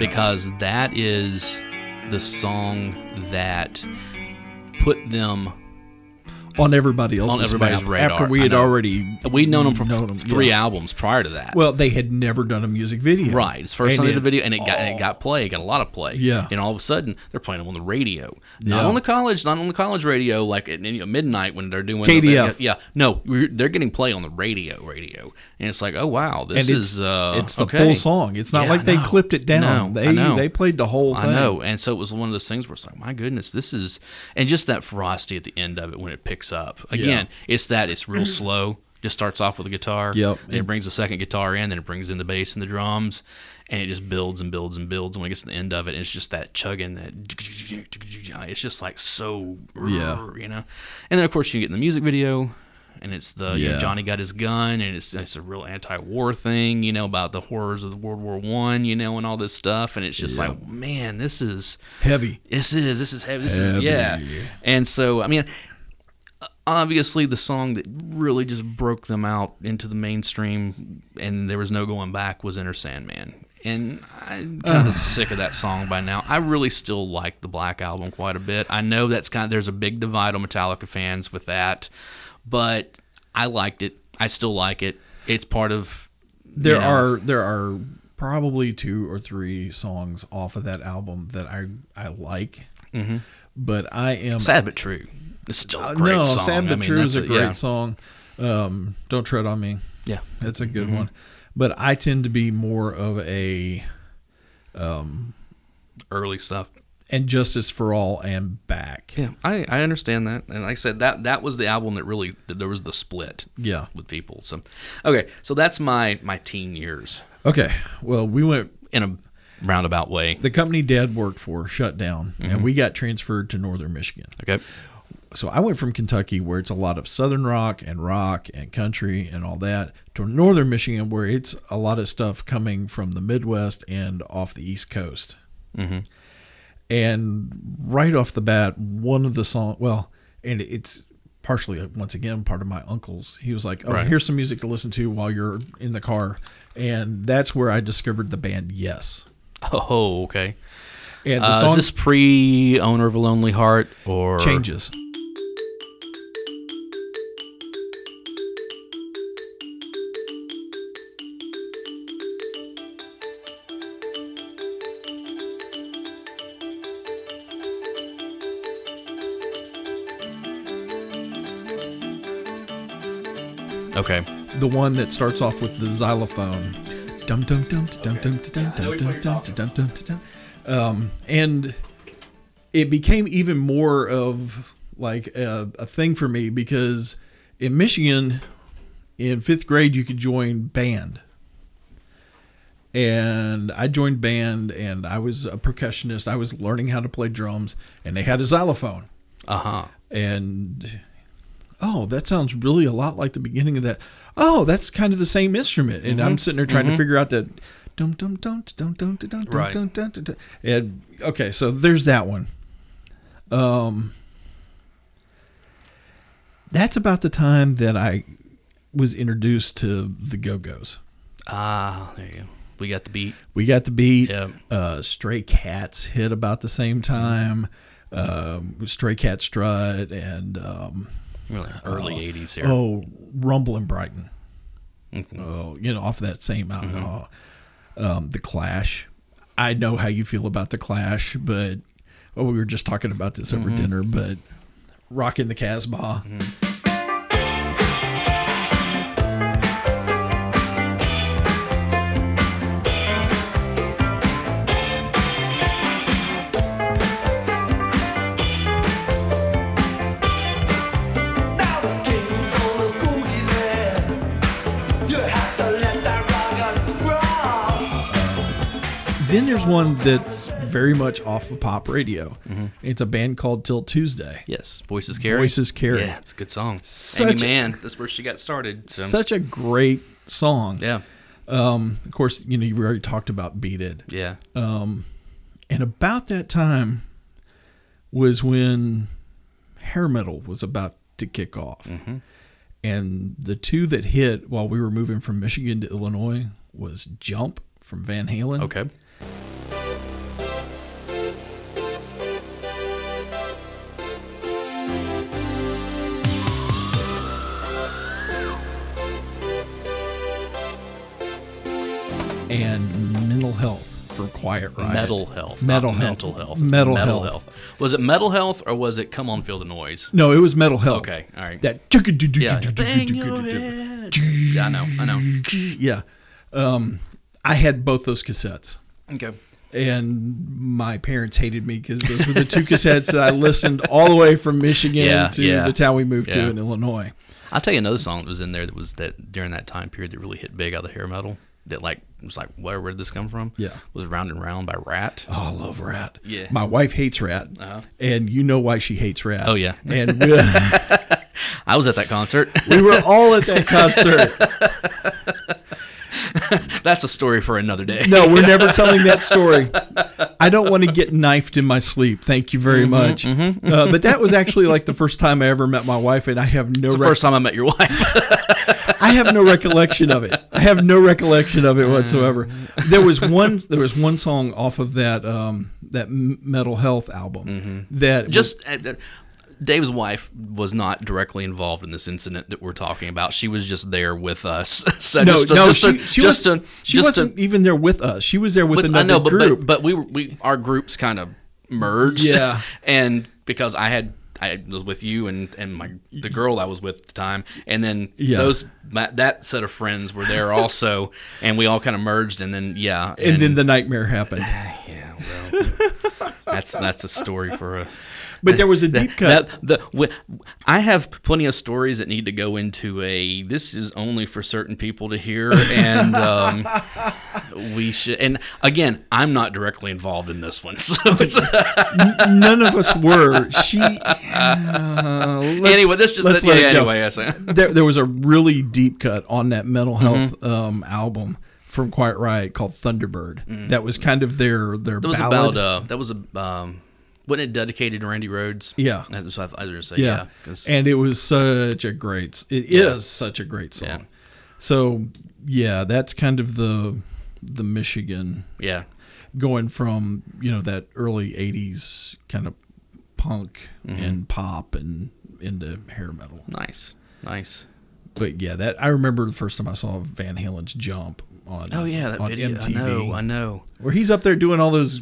Yeah. because that is the song that put them. On everybody else's everybody's map radar, after we had already We'd known them for known f- 'em, three yeah. albums prior to that. Well, they had never done a music video. right, it's first time they did a video, and it got and it got play, it got a lot of play. Yeah. and all of a sudden they're playing them on the radio, not Yeah. on the college, not on the college radio, like at you know, midnight when they're doing KDF. yeah, no, they're getting play on the radio, radio, and it's like, oh wow, this and it's, is uh, it's the okay. full song. It's not Yeah, like they clipped it down. No, they they played the whole thing. I know, and so it was one of those things where it's like, my goodness, this is, and just that ferocity at the end of it when it picks up. Again, it's that it's real slow. Just starts off with a guitar. Yep. Then it brings the second guitar in, then it brings in the bass and the drums, and it just builds and builds and builds. And when it gets to the end of it, it's just that chugging, that it's just like so, Yeah. you know. And then of course you get in the music video. And it's the you know, Johnny got his gun, and it's it's a real anti-war thing, you know, about the horrors of World War One, you know, and all this stuff. And it's just Yeah. like, man, this is Heavy. this is this is heavy. This is Heavy. yeah. And so I mean, obviously the song that really just broke them out into the mainstream, and there was no going back, was Enter Sandman. and I'm kind of sick of that song by now. I really still like the Black Album quite a bit. I know that's kind of there's a big divide on Metallica fans with that, but I liked it. I still like it. It's part of There you know, are there are probably two or three songs off of that album that I I like, but I am Mm-hmm. sad but true. It's still Uh, a great no, song. Sad I mean, True is that's a great yeah. song. Um, Don't tread on me. Yeah, That's a good Mm-hmm. one. But I tend to be more of a early stuff. and Justice for All and back. Yeah, I, I understand that, and like I said, that that was the album that really that there was the split Yeah. with people. So, okay, so that's my my teen years Okay. Well, we went. in a roundabout way. The company Dad worked for shut down, Mm-hmm. and we got transferred to Northern Michigan. Okay, So I went from Kentucky, where it's a lot of Southern rock and rock and country and all that, to Northern Michigan, where it's a lot of stuff coming from the Midwest and off the East Coast. Mm-hmm. And right off the bat, one of the song, well, and it's partially once again part of my uncle's. He was like, "Oh, Right. here's some music to listen to while you're in the car," and that's where I discovered the band Yes. oh okay. And the Uh, song is this pre owner of a lonely heart or changes. Okay, the one that starts off with the xylophone. Dum dum dum dum dum dum dum dum dum dum dum dum. Um, and it became even more of like a, a thing for me because in Michigan, in fifth grade, you could join band. And I joined band, and I was a percussionist. I was learning how to play drums, and they had a xylophone uh huh. and oh that sounds really a lot like the beginning of that. Oh that's kind of the same instrument. And i'm sitting there trying to figure out that dum dum dum dum dum dum Right. dum dum dum dum. And okay so there's that one. Um that's about the time that i was introduced to the go-go's. Ah, there you go. We got the beat. we got the beat. Yep. uh, stray cats hit about the same time. Um, stray cat strut and um, Really uh, early '80s here. Oh, Rumble in Brighton. Mhm. Oh, you know, off of that same album. Oh, um, the Clash. I know how you feel about the Clash, but oh, we were just talking about this over mm-hmm. dinner. But rocking the Casbah. Mm-hmm. One that's very much off of pop radio. It's a band called 'Til Tuesday. Yes, voices carry. Voices Carry. Yeah, it's a good song. Such- Aimee Mann. That's where she got started. So Such a great song. yeah, Um, of course, you know you've already talked about Beat It. yeah. Um, and about that time was when hair metal was about to kick off. And the two that hit while we were moving from Michigan to Illinois was Jump from Van Halen. Okay. And Mental Health for Quiet Riot. Mental health. Metal health. mental health. Metal mental health. health. Was it mental health or was it come on feel the noise? No, it was Metal Health. Okay, all right. That Yeah. Bang your head. Yeah, I know. I know. yeah. Um, I had both those cassettes. Okay. and my parents hated me because those were the two cassettes that I listened all the way from Michigan Yeah, to yeah. the town we moved to in Illinois. I'll tell you another song that was in there that was that during that time period that really hit big out of hair metal. That like was like where where did this come from? Yeah. Was Round and Round by Ratt. Oh, I love Ratt. Yeah. my wife hates Ratt, Uh-huh. and you know why she hates Ratt. Oh, yeah. and we, I was at that concert. we were all at that concert. That's a story for another day. No, we're never telling that story. I don't want to get knifed in my sleep. Thank you very much. Uh, but that was actually like the first time I ever met my wife, and I have no. It's the rec- first time I met your wife. I have no recollection of it. I have no recollection of it whatsoever. There was one. There was one song off of that um, that Metal Health album that just uh, uh, Dave's wife was not directly involved in this incident that we're talking about. She was just there with us. so no, just to, no, just she, to, she, just was, to, she just wasn't to, even there with us. She was there with, with, another I know, but, group. but but we were we our groups kind of merged. Yeah. and because I had. I was with you and, and my the girl I was with at the time, and then Yeah. those my, that set of friends were there also, and we all kind of merged, and then yeah, and then the nightmare happened. yeah, well, that's that's a story for a But there was a deep cut. that the I have plenty of stories that need to go into a. This is only for certain people to hear, and um, we should. And again, I'm not directly involved in this one, so it's None of us were. She. Uh, anyway. This just let's yeah. let go. Anyway, I say there, there was a really deep cut on that mental health Mm-hmm. um, album from Quiet Riot called Thunderbird. That was kind of their their Mm. that was ballad. about. Uh, that was a. Um, wasn't it dedicated to Randy Rhoads? Yeah. That was what I was going to say. yeah, Yeah, and it was such a great. It is such a great song. Yeah. So yeah, that's kind of the the Michigan yeah. going from you know that early '80s kind of punk Mm-hmm. and pop and into hair metal. Nice, nice. But yeah, that I remember the first time I saw Van Halen's "Jump" on Oh yeah, that on video. MTV, I know. I know. where he's up there doing all those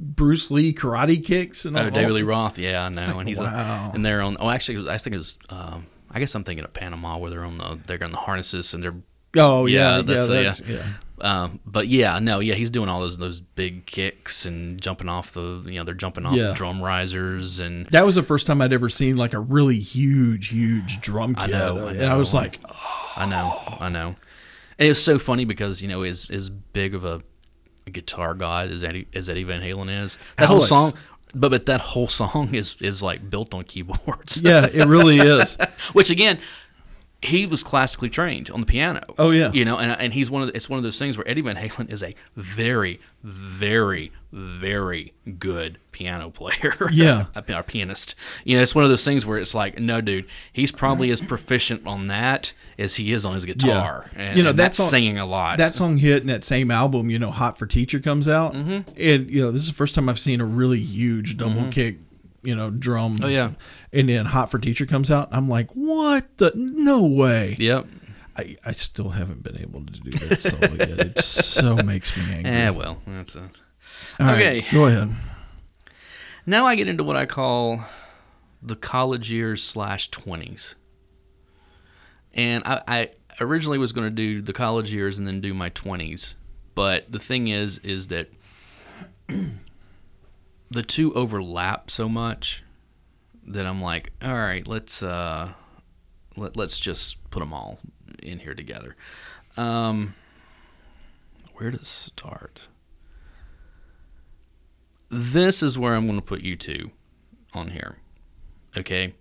Bruce Lee karate kicks and all. Oh, David Lee Roth. Yeah, I know. like, and he's wow. a, and they're on. Oh, actually, I think it was. Um, I guess I'm thinking of Panama, where they're on the they're on the harnesses and they're. Oh yeah, Yeah, yeah, that's that's, a- yeah. Um, but yeah, no, yeah, he's doing all those those big kicks and jumping off the you know they're jumping off Yeah. the drum risers and That was the first time I'd ever seen like a really huge, huge drum I know, I and I was know. like, I know, I know. And it's so funny because you know as as big of a guitar god as Eddie as Eddie Van Halen is, that whole song. But but that whole song is is like built on keyboards. yeah, it really is. Which again, he was classically trained on the piano. Oh, yeah. you know, and and he's one of the, it's one of those things where Eddie Van Halen is a very, very, very good piano player. Yeah. a, a pianist. You know, it's one of those things where it's like, no, dude, he's probably as proficient on that as he is on his guitar. And, You know, and that's that's all- singing a lot. that song hit in that same album, you know, Hot for Teacher comes out. Mm-hmm. And, you know, this is the first time I've seen a really huge double kick, you know, drum. Oh, yeah. And then Hot for Teacher comes out. I'm like, what the? No way. Yep. I, I still haven't been able to do that solo yet. It so makes me angry. Yeah, well, that's a. All right, okay. go ahead. Now I get into what I call the college years slash twenties. And I, I originally was going to do the college years and then do my twenties, but the thing is, is that the two overlap so much that I'm like, all right, let's uh, let, let's just put them all in here together. Um, where to start? this is where I'm going to put U2 on here. Okay.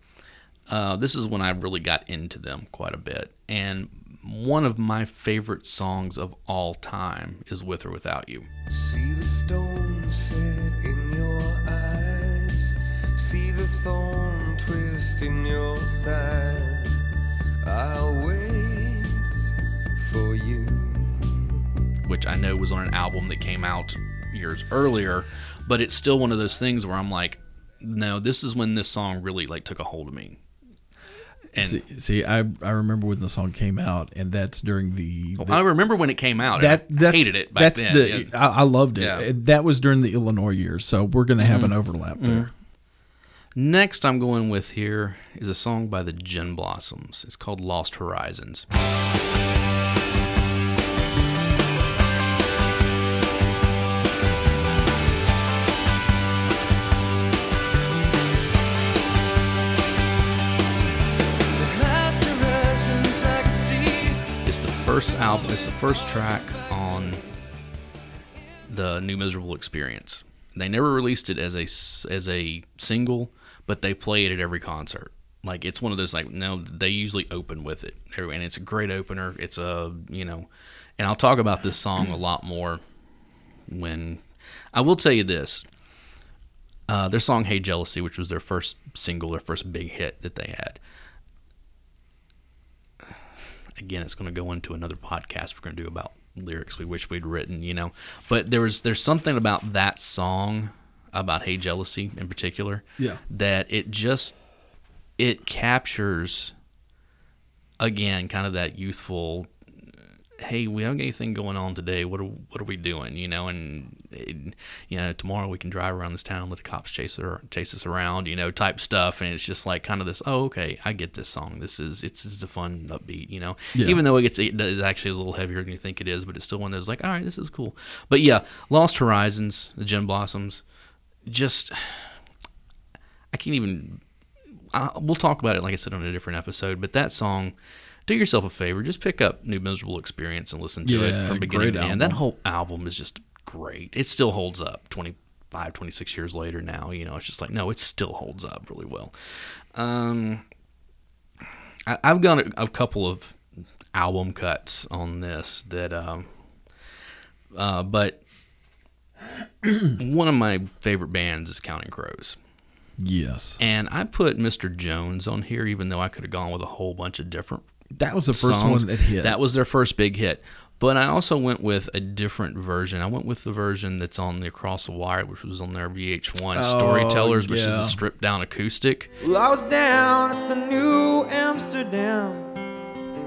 Uh, this is when I really got into them quite a bit. And one of my favorite songs of all time is With or Without You. Thorn twist in your side. I'll wait for you. which I know was on an album that came out years earlier, but it's still one of those things where I'm like, no, this is when this song really like took a hold of me. And See, see I, I remember when the song came out, and that's during the, oh, the- I remember when it came out. that and I that's, hated it back that's then. the yeah. I, I loved it. Yeah. That was during the Illinois years, so we're gonna have an mm-hmm. overlap mm-hmm. there. Next, I'm going with here is a song by the Gin Blossoms. It's called Lost Horizons. First album. It's the first track on the New Miserable Experience. They never released it as a as a single, but they play it at every concert. Like it's one of those like no, they usually open with it, and it's a great opener. It's a you know, and I'll talk about this song a lot more when I will tell you this. Uh, their song "Hey Jealousy," which was their first single, their first big hit that they had again, it's going to go into another podcast we're going to do about lyrics we wish we'd written, you know. But there was there's something about that song about Hey Jealousy in particular Yeah. that it just it captures again kind of that youthful hey we haven't got anything going on today? What are what are we doing? You know and it, you know tomorrow we can drive around this town let the cops chase her chase us around you know type stuff. And it's just like kind of this oh okay i get this song. This is it's just a fun upbeat you know? Yeah. even though it gets it actually is a little heavier than you think it is but it's still one that's like all right this is cool. But yeah lost horizons the Gin Blossoms just i can't even uh, we'll talk about it, like I said, on a different episode. But that song, do yourself a favor, just pick up New Miserable Experience and listen to Yeah, it from beginning to end. That whole album is just great. It still holds up 25, 26 years later now. You know, it's just like, no, it still holds up really well. Um, I, I've got a, a couple of album cuts on this that, um, uh, but one of my favorite bands is Counting Crows. Yes. And I put Mr. Jones on here, even though I could have gone with a whole bunch of different That was the first songs. one that hit. That was their first big hit. But I also went with a different version. I went with the version that's on the Across the Wire, which was on their VH1 Oh, Storytellers, which is a stripped down acoustic. Well, I was down at the New Amsterdam,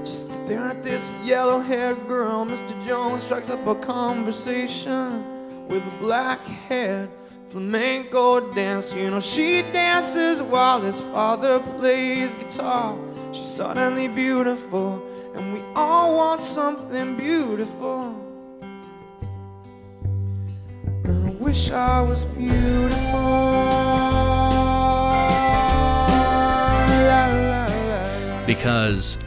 just staring at this yellow haired girl. Mr. Jones strikes up a conversation with black hair, flamenco dance. You know, she dances while his father plays guitar. She's suddenly beautiful, and we all want something beautiful. And I wish I was beautiful. Because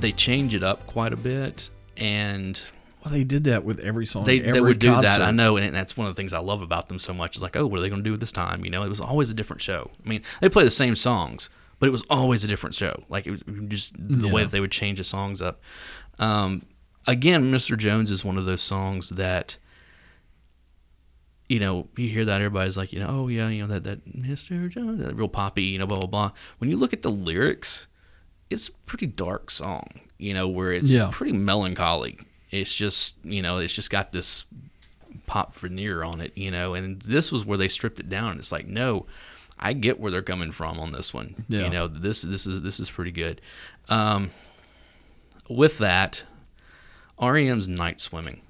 they change it up quite a bit and well, they did that with every song. they, every they would do that i know and that's one of the things i love about them so much is like oh what are they going to do this time you know it was always a different show i mean they play the same songs but it was always a different show like it was just the way that they would change the songs up um, again mr jones is one of those songs that you know, you hear that everybody's like, you know, oh yeah, you know that that Mr. Jones, that real poppy, you know, blah blah blah. When you look at the lyrics, it's a pretty dark song, you know, where it's Yeah. pretty melancholy. It's just, you know, it's just got this pop veneer on it, you know, and this was where they stripped it down. It's like, no, I get where they're coming from on this one. Yeah. You know, this this is this is pretty good. Um, with that, REM's Night Swimming.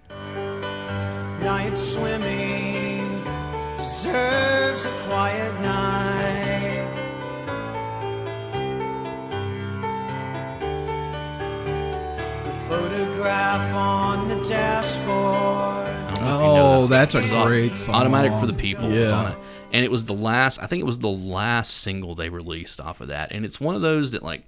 Night swimming deserves a quiet night. The photograph on the dashboard. I don't know if you know Oh, that's a It was au- great song. Automatic for the People was Yeah. on it. And it was the last, I think it was the last single they released off of that. And it's one of those that, like,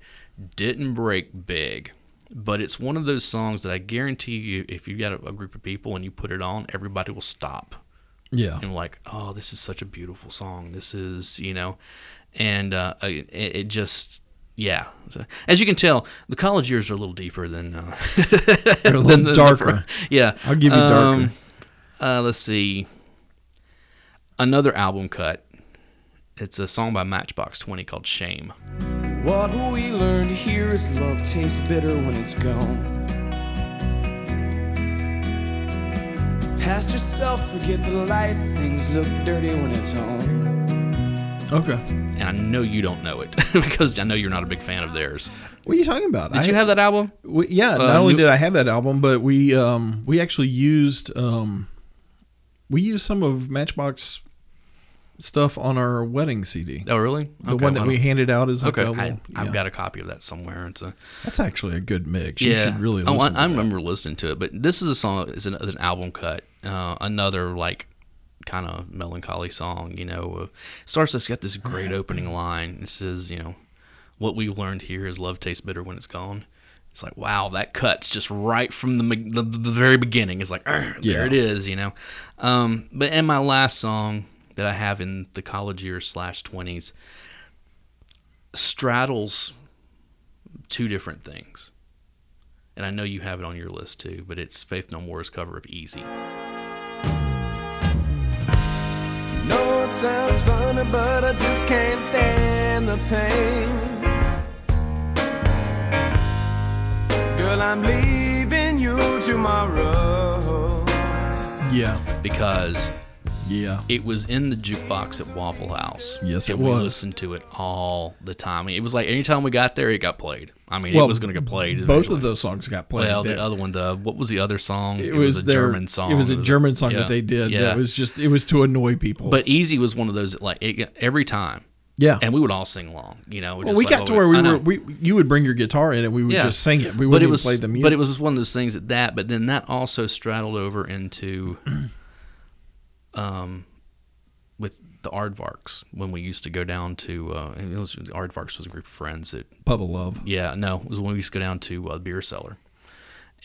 didn't break big. But it's one of those songs that I guarantee you, if you got a, a group of people and you put it on, everybody will stop Yeah. and like, oh, this is such a beautiful song. This is, you know, and uh, it, it just, yeah. So, as you can tell, the college years are a little deeper than uh, They're a than little the- darker. yeah, I'll give you darker. Um, uh, let's see. Another album cut. It's a song by Matchbox Twenty called "Shame." What we learned here is love tastes bitter when it's gone. Past yourself, forget the light. Things look dirty when it's on. Okay. And I know you don't know it because I know you're not a big fan of theirs. What are you talking about? Did I you have that album? We, yeah, Uh, not only new- did I have that album, but we um we actually used um we used some of Matchbox stuff on our wedding CD. Oh, really? The Okay, one that well, we handed out like Okay, a I, I've yeah. got a copy of that somewhere. It's a That's actually a good mix. You yeah. should really oh. I, I remember listening to it, but this is a song. It's an, an album cut. Uh, another like kind of melancholy song. You know, uh, starts. It's got this great opening line. It says, you know, what we learned here is love tastes bitter when it's gone. It's like wow, that cuts just right from the the, the very beginning. It's like "Arr, there Yeah. it is, you know. Um, but in my last song that I have in the college years slash twenties straddles two different things. And I know you have it on your list too, but it's Faith No More's cover of Easy. Sounds funny, but I just can't stand the pain. Girl, I'm leaving you tomorrow. Yeah. because Yeah. it was in the jukebox at Waffle House. Yes, and it we was. listened to it all the time. It was like anytime we got there, it got played. I mean, Well, it was going to get played. Both of those songs got played. Well, the other one, the what was the other song? it, was, a their- German song. It was a German song yeah, that they did. Yeah, That was just it was to annoy people. but Easy was one of those that, like it, every time, yeah. and we would all sing along. You know, well, just we like, got oh, to where we were. We you would bring your guitar in and we would Yeah. just sing it. We but wouldn't it was play the music. but it was one of those things that that but then that also straddled over into um with the aardvarks when we used to go down to uh and it was the aardvarks was a group of friends that Pub of Love. yeah no it was when we used to go down to uh, the beer cellar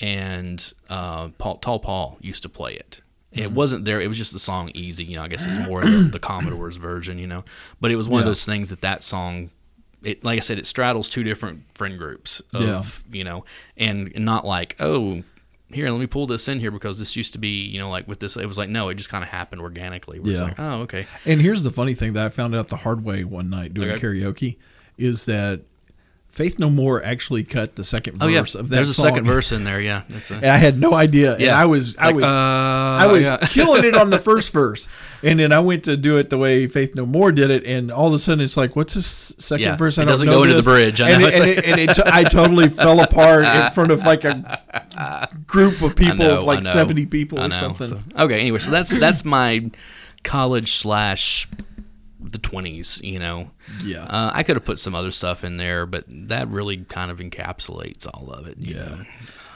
and uh paul tall paul used to play it Mm-hmm. It wasn't there. It was just the song "Easy." You know, I guess it's more the, the Commodore's version. You know, but it was one of those things that that song it like I said, it straddles two different friend groups of Yeah. you know, and not like oh here let me pull this in here because this used to be you know like with this it was like no it just kind of happened organically. We're Yeah. like oh okay And here's the funny thing that I found out the hard way one night doing Okay. karaoke is that Faith No More actually cut the second oh yeah verse of that song. there's a second verse in there yeah that's a, And I had no idea. And Yeah. I was I like, was uh, I was yeah. killing it on the first verse. And then I went to do it the way Faith No More did it, and all of a sudden it's like, what's this second Yeah, verse? I it don't doesn't know go into the bridge. I and it, and, like- it, and it I totally fell apart in front of like a group of people know, of like seventy people or something. So- okay, anyway, so that's that's my college slash the twenties. You know, Yeah. uh, I could have put some other stuff in there, but that really kind of encapsulates all of it. you Yeah. know.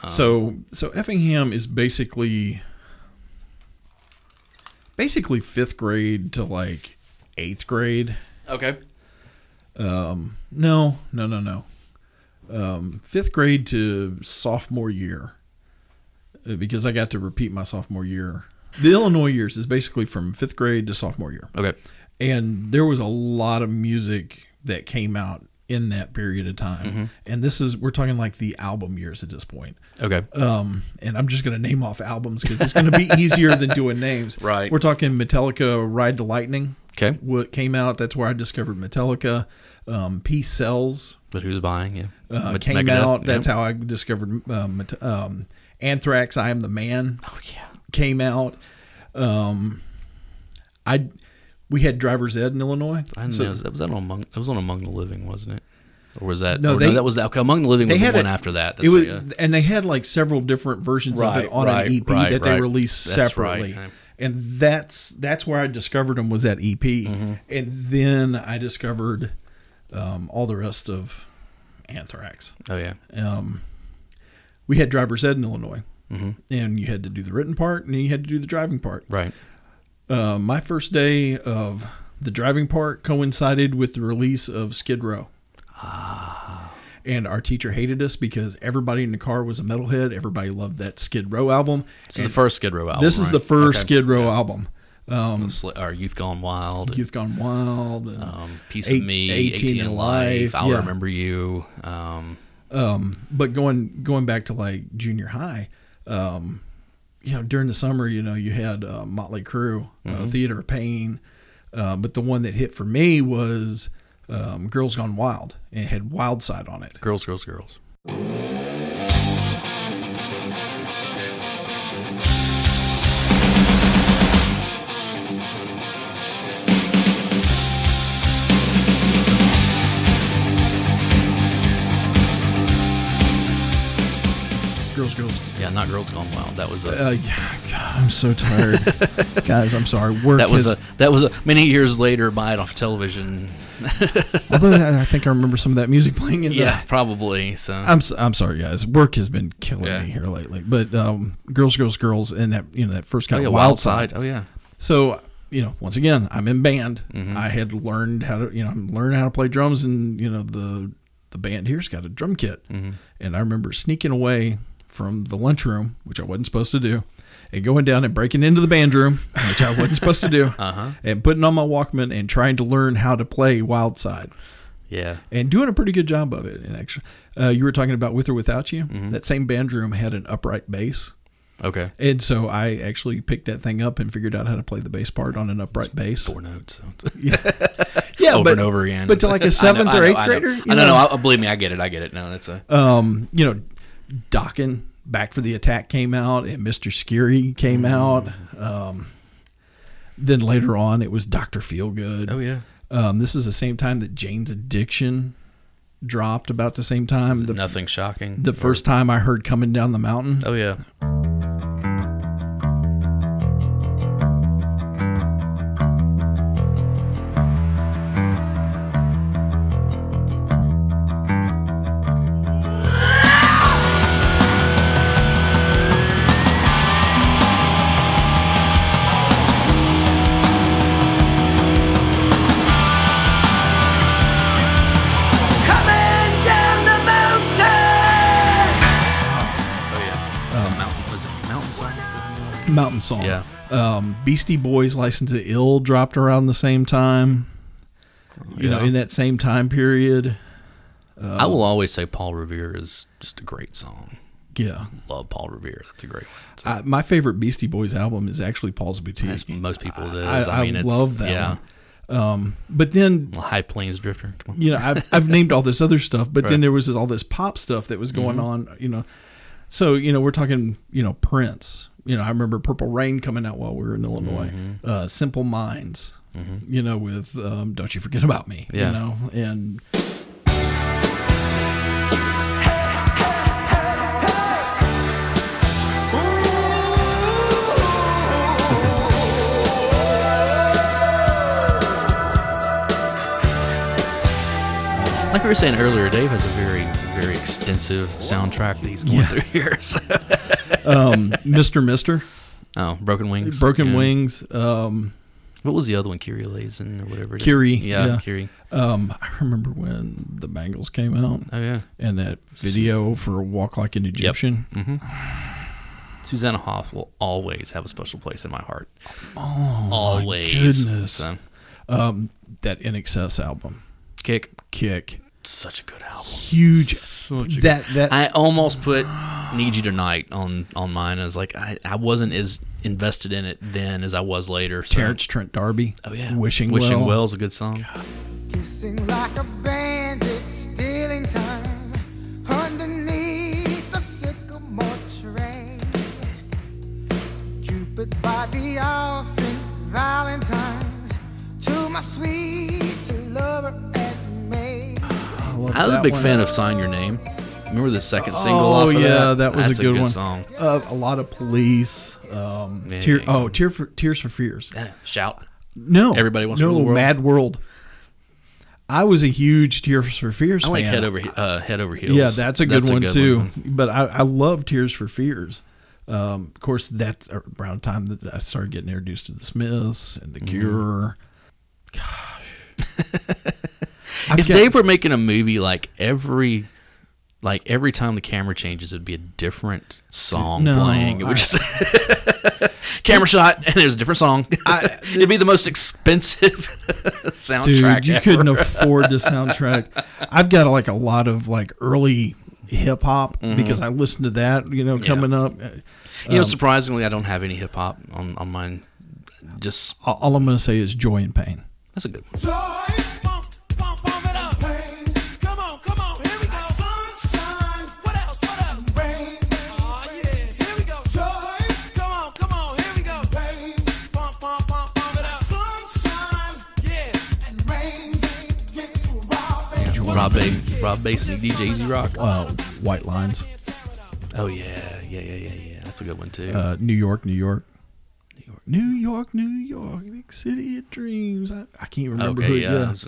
so so Effingham is basically basically fifth grade to like eighth grade. Okay. Um, no, no, no, no. Um, fifth grade to sophomore year, Uh, because I got to repeat my sophomore year. The Illinois years is basically from fifth grade to sophomore year, Okay. And there was a lot of music that came out in that period of time. Mm-hmm. And this is we're talking like the album years at this point. Okay. Um, and I'm just going to name off albums because it's going to be easier than doing names. Right. We're talking Metallica, Ride the Lightning. Okay. What came out? That's where I discovered Metallica. Um, Peace Sells But who's buying? Yeah. uh, Me- came Megadeth, out. That's yeah. how I discovered um, um, Anthrax. I am the man. Oh yeah. Came out. Um, I we had driver's ed in Illinois. I So know that was that on among that was on Among the Living, wasn't it? Or was that? No, they- that was. Okay, Among the Living was the one a- after that. That's it was, what- yeah. and they had like several different versions of it on right, an EP right, that they right. released That's separately. right. And that's that's where I discovered them was that EP, Mm-hmm. and then I discovered um, all the rest of Anthrax. Oh yeah. Um, we had driver's ed in Illinois, hmm and you had to do the written part, and you had to do the driving part. Right. Uh, my first day of the driving part coincided with the release of Skid Row. And our teacher hated us because everybody in the car was a metalhead. Everybody loved that Skid Row album. This is And the first Skid Row album. This is right? the first Okay. Skid Row Yeah. album. Um, Or Youth Gone Wild. Youth Gone Wild. And, um, Piece Eight- of Me, 18 18, and in Life, Life, I'll yeah. Remember You. Um, Um, but going going back to like junior high, um, you know, during the summer, you know, you had uh, Motley Crue, Mm-hmm. uh, Theater of Pain, uh, but the one that hit for me was um, Girls Gone Wild, and it had Wild Side on it. girls, girls, girls. Girls, Girls. Yeah, not Girls Gone Wild. That was a. Uh, yeah, God, I'm so tired, guys. I'm sorry. Work that was has- a that was a many years later buy it off television Although I think I remember some of that music playing in the yeah probably so I'm I'm sorry, guys. Work has been killing Yeah. me here lately. But um, girls, girls, girls, and that you know that first oh, kind yeah, of wild, wild, side. oh yeah So you know, once again, I'm in band. Mhm. I had learned how to you know learn how to play drums, and you know the the band here's got a drum kit, Mhm. and I remember sneaking away from the lunchroom, which I wasn't supposed to do. And going down and breaking into the band room, which I wasn't supposed to do, uh-huh and putting on my Walkman and trying to learn how to play Wild Side yeah and doing a pretty good job of it. And actually, uh, you were talking about with or without you. Mm-hmm. That same band room had an upright bass, okay and so I actually picked that thing up and figured out how to play the bass part on an upright bass. four notes so. Yeah, over but, and over again But to like a seventh I or know, eighth I know. grader, you I know, know, no, believe me I get it I get it no that's a um, you know, Dokken, Back for the Attack came out, and Mr. Scary came Mm. out. Um, then later on, it was Doctor Feelgood. Oh yeah. Um, this is the same time that Jane's Addiction dropped about the same time. The, Nothing shocking. the Or- first time I heard Coming Down the Mountain. Oh yeah. Mountain Song. Yeah. Um, Beastie Boys License to Ill dropped around the same time. You know, in that same time period. I will always say Paul Revere is just a great song. Yeah. Love Paul Revere. That's a great one. So I, my favorite Beastie Boys album is actually Paul's Boutique. that's most people it is. I, I, I mean, it's, love that yeah. one. Um, but then High Plains Drifter. Come on. you know I've I've named all this other stuff, but then there was this, all this pop stuff that was going Mm-hmm. on. You know, so you know we're talking you know Prince. You know I remember Purple Rain coming out while we were in Illinois. Mm-hmm. Uh, Simple Minds. You know with um, Don't You Forget About Me. Yeah. You know and. Like we were saying earlier, Dave has a very extensive soundtrack that he's going Yeah. through here. So. um, Mr. Mister, Oh, Broken Wings. Broken yeah. Wings. Um, What was the other one? Kyrie Lazen or whatever. it is? Curie, Yeah, yeah. Curie. um, I remember when the Bangles came out Oh yeah. and that video for "Walk Like an Egyptian." Susanna Hoffs will always have a special place in my heart. Oh always. goodness! So, Um, that INXS album, kick. Kick, Such a good album. huge. Such a that that I almost put "Need You Tonight" on on mine. I was like, I, I wasn't as invested in it then as I was later. So. Terence Trent D'Arby. Oh yeah, Wishing Wishing Well. is a good song. Kissing like a bandit, stealing time underneath the sycamore tree. Cupid by the ocean, Valentine's to my sweet lover and me. Love I was a big one. fan of "Sign Your Name." Remember the second single? Oh off of yeah, that, that was That's a good, one. song. Uh, a lot of police. Um, Yeah, tear, yeah, oh, tear for tears for fears. Yeah, shout. No, Everybody Wants to no, Rule the World? Mad World. I was a huge Tears for Fears I like fan. head over uh, head over heels. Yeah, that's a good one too. one. But I, I love Tears for Fears. Um, of course, that's around the time that I started getting introduced to the Smiths and the Mm-hmm. Cure. Gosh, I've If got- Dave were making a movie, like every, like every time the camera changes, it'd be a different song No, playing. It would I- just camera shot, and there's a different song. I- it'd be the most expensive soundtrack. dude, you ever. couldn't afford the soundtrack. I've got like a lot of like early hip hop mm-hmm. because I listened to that. You know, coming up. You know, um, surprisingly, I don't have any hip hop on on mine. Just All all I'm going to say is joy and pain. that's a good one. Pump, Rob. Base, Rob Base, and DJ E-Z Rock. Uh, White Lines, Oh yeah, yeah, yeah, yeah, yeah. That's a good one too. uh, New York, New York. New York, New York, big city of dreams. I, I can't remember okay, who. yeah. Yeah. That's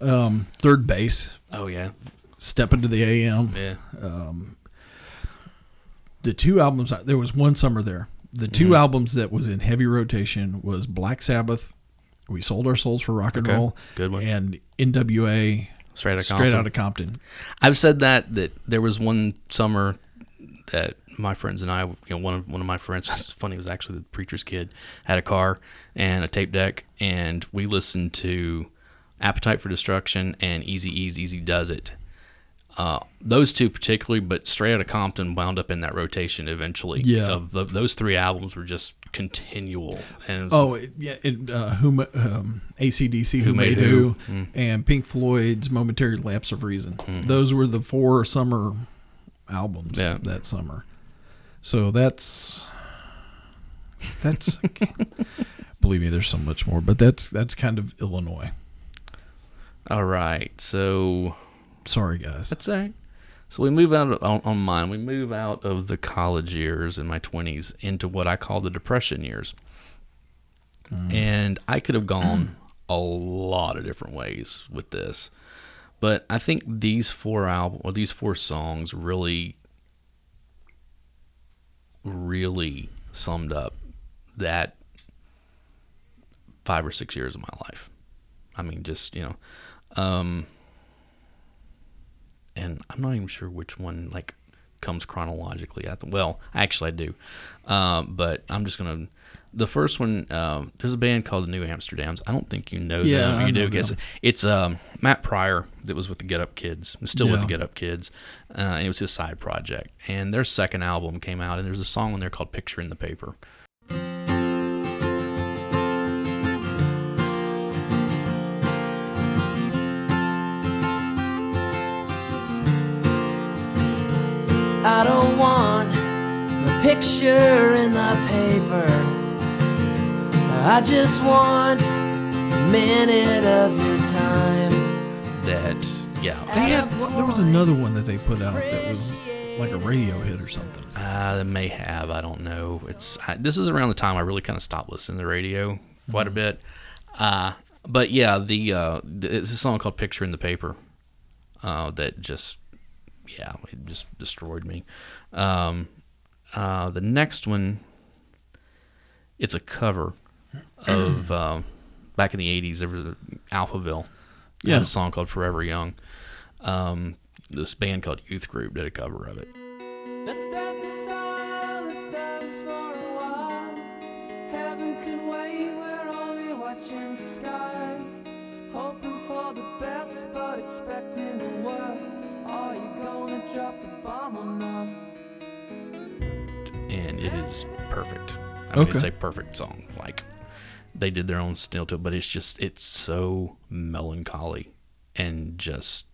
Um, 3rd Bass, Oh yeah, step into the AM. yeah. Um, The two albums. There was one summer there. The 2 Mm-hmm. albums that was in heavy rotation was Black Sabbath. We sold our souls for rock and Okay, roll. good one. And NWA. Straight out of Straight Compton. out of Compton. I've said that that there was one summer that my friends and I, you know, one of one of my friends, it's funny, it was actually the preacher's kid, had a car and a tape deck, and we listened to Appetite for Destruction and Easy Easy Easy Does It. Uh, those two particularly, but Straight Outta Compton wound up in that rotation eventually. Yeah. of the, those three albums were just continual. And Oh yeah, it, uh, who um, ACDC, who, Who made Made who, Who. Mm. and Pink Floyd's Momentary Lapse of Reason. Those were the four summer albums Yeah. that summer. So that's that's believe me, there's so much more, but that's that's kind of Illinois. All right. So Sorry, guys. That's all right. So we move out of, on, on mine. We move out of the college years in my twenties into what I call the depression years. And I could have gone a lot of different ways with this, but I think these four album or these four songs really, really summed up that five or six years of my life. I mean, just you know, um, and I'm not even sure which one like comes chronologically. At the, well, actually I do, um, but I'm just gonna. The first one, um, there's a band called the New Amsterdams. I don't think you know Yeah, them. I You know do. It's, them. it's um, Matt Pryor that was with the Get Up Kids. Still with the Get Up Kids. Uh, and it was his side project. And their second album came out, and there's a song on there called "Picture in the Paper." I don't want a picture in the paper. I just want a minute of your time. That yeah, They had, there was another one that they put out that was like a radio hit or something. Uh, they may have. I don't know. It's I, this is around the time I really kind of stopped listening to the radio quite a bit. Uh, but yeah, the uh, th- it's a song called "Picture in the Paper" uh, that just yeah, it just destroyed me. Um, uh, the next one, it's a cover of um, back in the '80s. There was a, Alphaville. Yeah. a song called "Forever Young." Um, this band called Youth Group did a cover of it. And it is perfect. I mean, Okay. it's a perfect song. Like they did their own still to it, but it's just it's so melancholy and just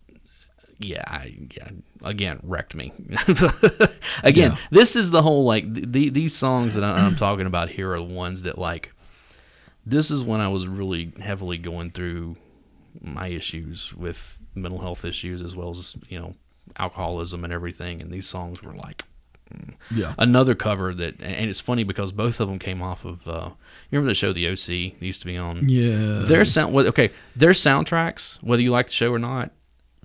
yeah, I, yeah. Again, wrecked me. again, Yeah. this is the whole like th- the, these songs that I- I'm talking about here are the ones that like. This is when I was really heavily going through my issues with mental health issues as well as you know alcoholism and everything, and these songs were like Yeah. another cover that and it's funny because both of them came off of uh you remember the show the oc used to be on Yeah. their sound okay their soundtracks whether you like the show or not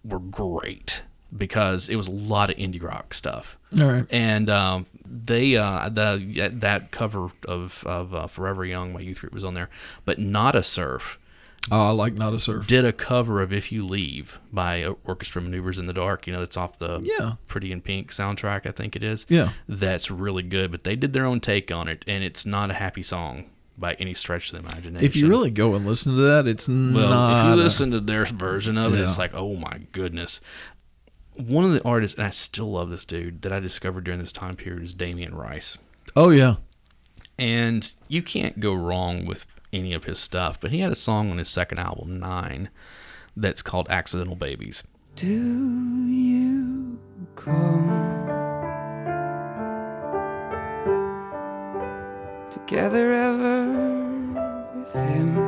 were great because it was a lot of indie rock stuff All right. and um, they uh, the that cover of of uh, Forever Young, my youth group was on there, but Nada Surf Oh, I like Nada Surf. did a cover of If You Leave by uh, Orchestra Manoeuvres in the Dark. You know, it's off the Yeah. Pretty in Pink soundtrack, I think it is. Yeah. That's really good, but they did their own take on it, and it's not a happy song by any stretch of the imagination. If you really go and listen to that, it's well, not. if you listen to their version of it, Yeah. it's like, oh my goodness. One of the artists, and I still love this dude that I discovered during this time period is Damien Rice. oh yeah. And you can't go wrong with any of his stuff, but he had a song on his second album, Nine, that's called Accidental Babies. Do you come together ever with him?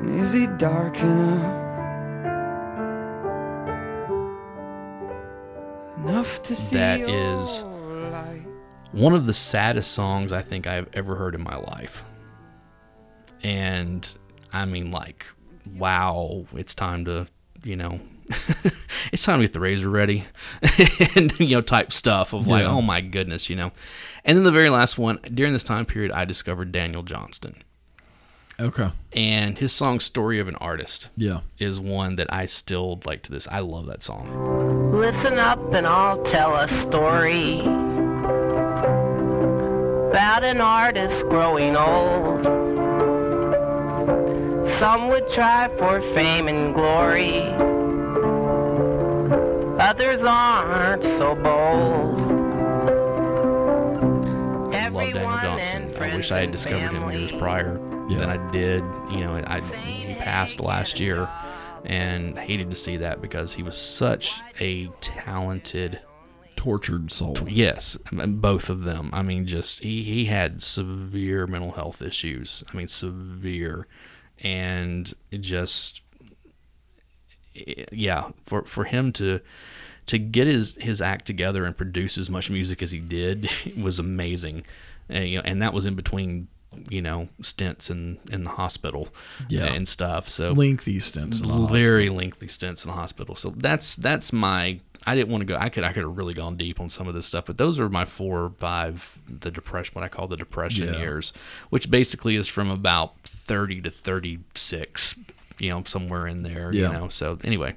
And is he dark enough? Enough to see That is- one of the saddest songs I think I've ever heard in my life. And I mean, like, wow, it's time to, you know, it's time to get the razor ready and, you know, type stuff of like, Yeah. oh my goodness, you know. And then the very last one, during this time period, I discovered Daniel Johnston. Okay. And his song, Story of an Artist, Yeah. is one that I still like to this. I love that song. Listen up and I'll tell a story about an artist growing old. Some would try for fame and glory, others aren't so bold. I love Daniel Johnston. I wish I had discovered him years prior Yeah. than I did. You know, I he passed last year, and hated to see that because he was such a talented. Tortured soul. Yes, both of them. I mean, just he he had severe mental health issues. I mean, severe, and it just yeah, for for him to to get his his act together and produce as much music as he did was amazing. And, you know, and that was in between you know stints in in the hospital Yeah. and stuff. So Lengthy stints. in the hospital. very lengthy stints in the hospital. So that's that's my. I didn't want to go. I could I could have really gone deep on some of this stuff, but those are my four or five the depression what I call the depression Yeah. years, which basically is from about thirty to thirty six. You know, somewhere in there. Yeah. You know. So anyway,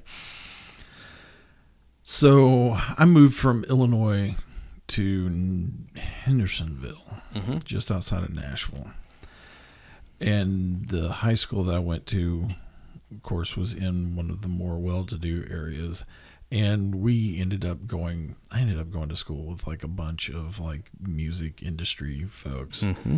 So I moved from Illinois to Hendersonville, mm-hmm. just outside of Nashville. And the high school that I went to, of course, was in one of the more well to do areas. And we ended up going, I ended up going to school with like a bunch of like music industry folks. Mm-hmm.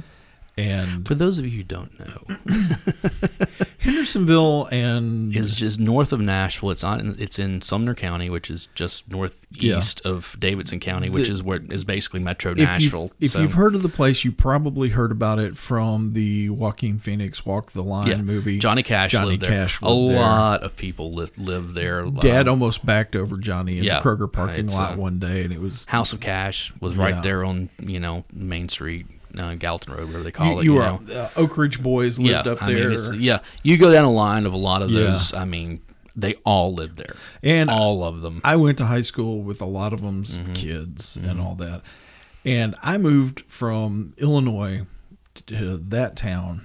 And for those of you who don't know, Hendersonville and is just north of Nashville. It's on. It's in Sumner County, which is just northeast of Davidson County, which The- is where is basically Metro if you've- Nashville. If you've heard of the place, you probably heard about it from the Joaquin Phoenix Walk the Line yeah, movie. Johnny Cash Johnny lived there. Cash a lived there. lot of people li- live there. Dad Um, almost backed over Johnny in yeah, the Kroger parking lot uh, one day, and it was House of Cash was Yeah. right there on you know Main Street, uh, Gallatin Road, whatever they call you, it. you You, were know? uh, Oak Ridge Boys lived yeah, up I mean, there, yeah. You go down a line of a lot of Yeah. those. I mean, they all lived there, and all of them. I went to high school with a lot of them's Mm-hmm. kids and all that. And I moved from Illinois to that town,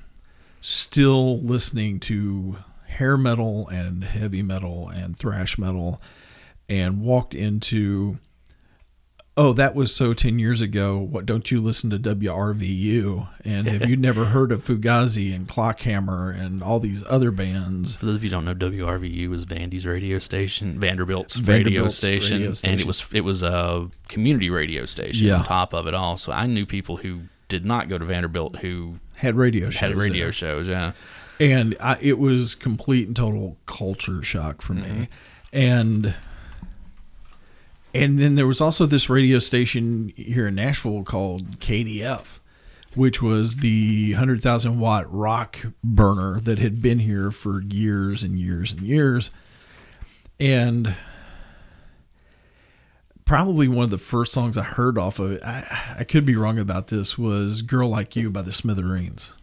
still listening to hair metal and heavy metal and thrash metal, and walked into. Oh, that was so 10 years ago. What don't you listen to WRVU? And have you never heard of Fugazi and Clockhammer and all these other bands? For those of you who don't know, WRVU was Vandy's radio station, Vanderbilt's, radio, station, radio and it was it was a community radio station Yeah. on top of it all. So I knew people who did not go to Vanderbilt who Had radio shows. had radio there. shows. Yeah, and I, it was complete and total culture shock for me mm-hmm. and and then there was also this radio station here in Nashville called KDF which was the 100,000 watt rock burner that had been here for years and years and years. And probably one of the first songs I heard off of it I, I could be wrong about this was Girl Like You by the Smithereens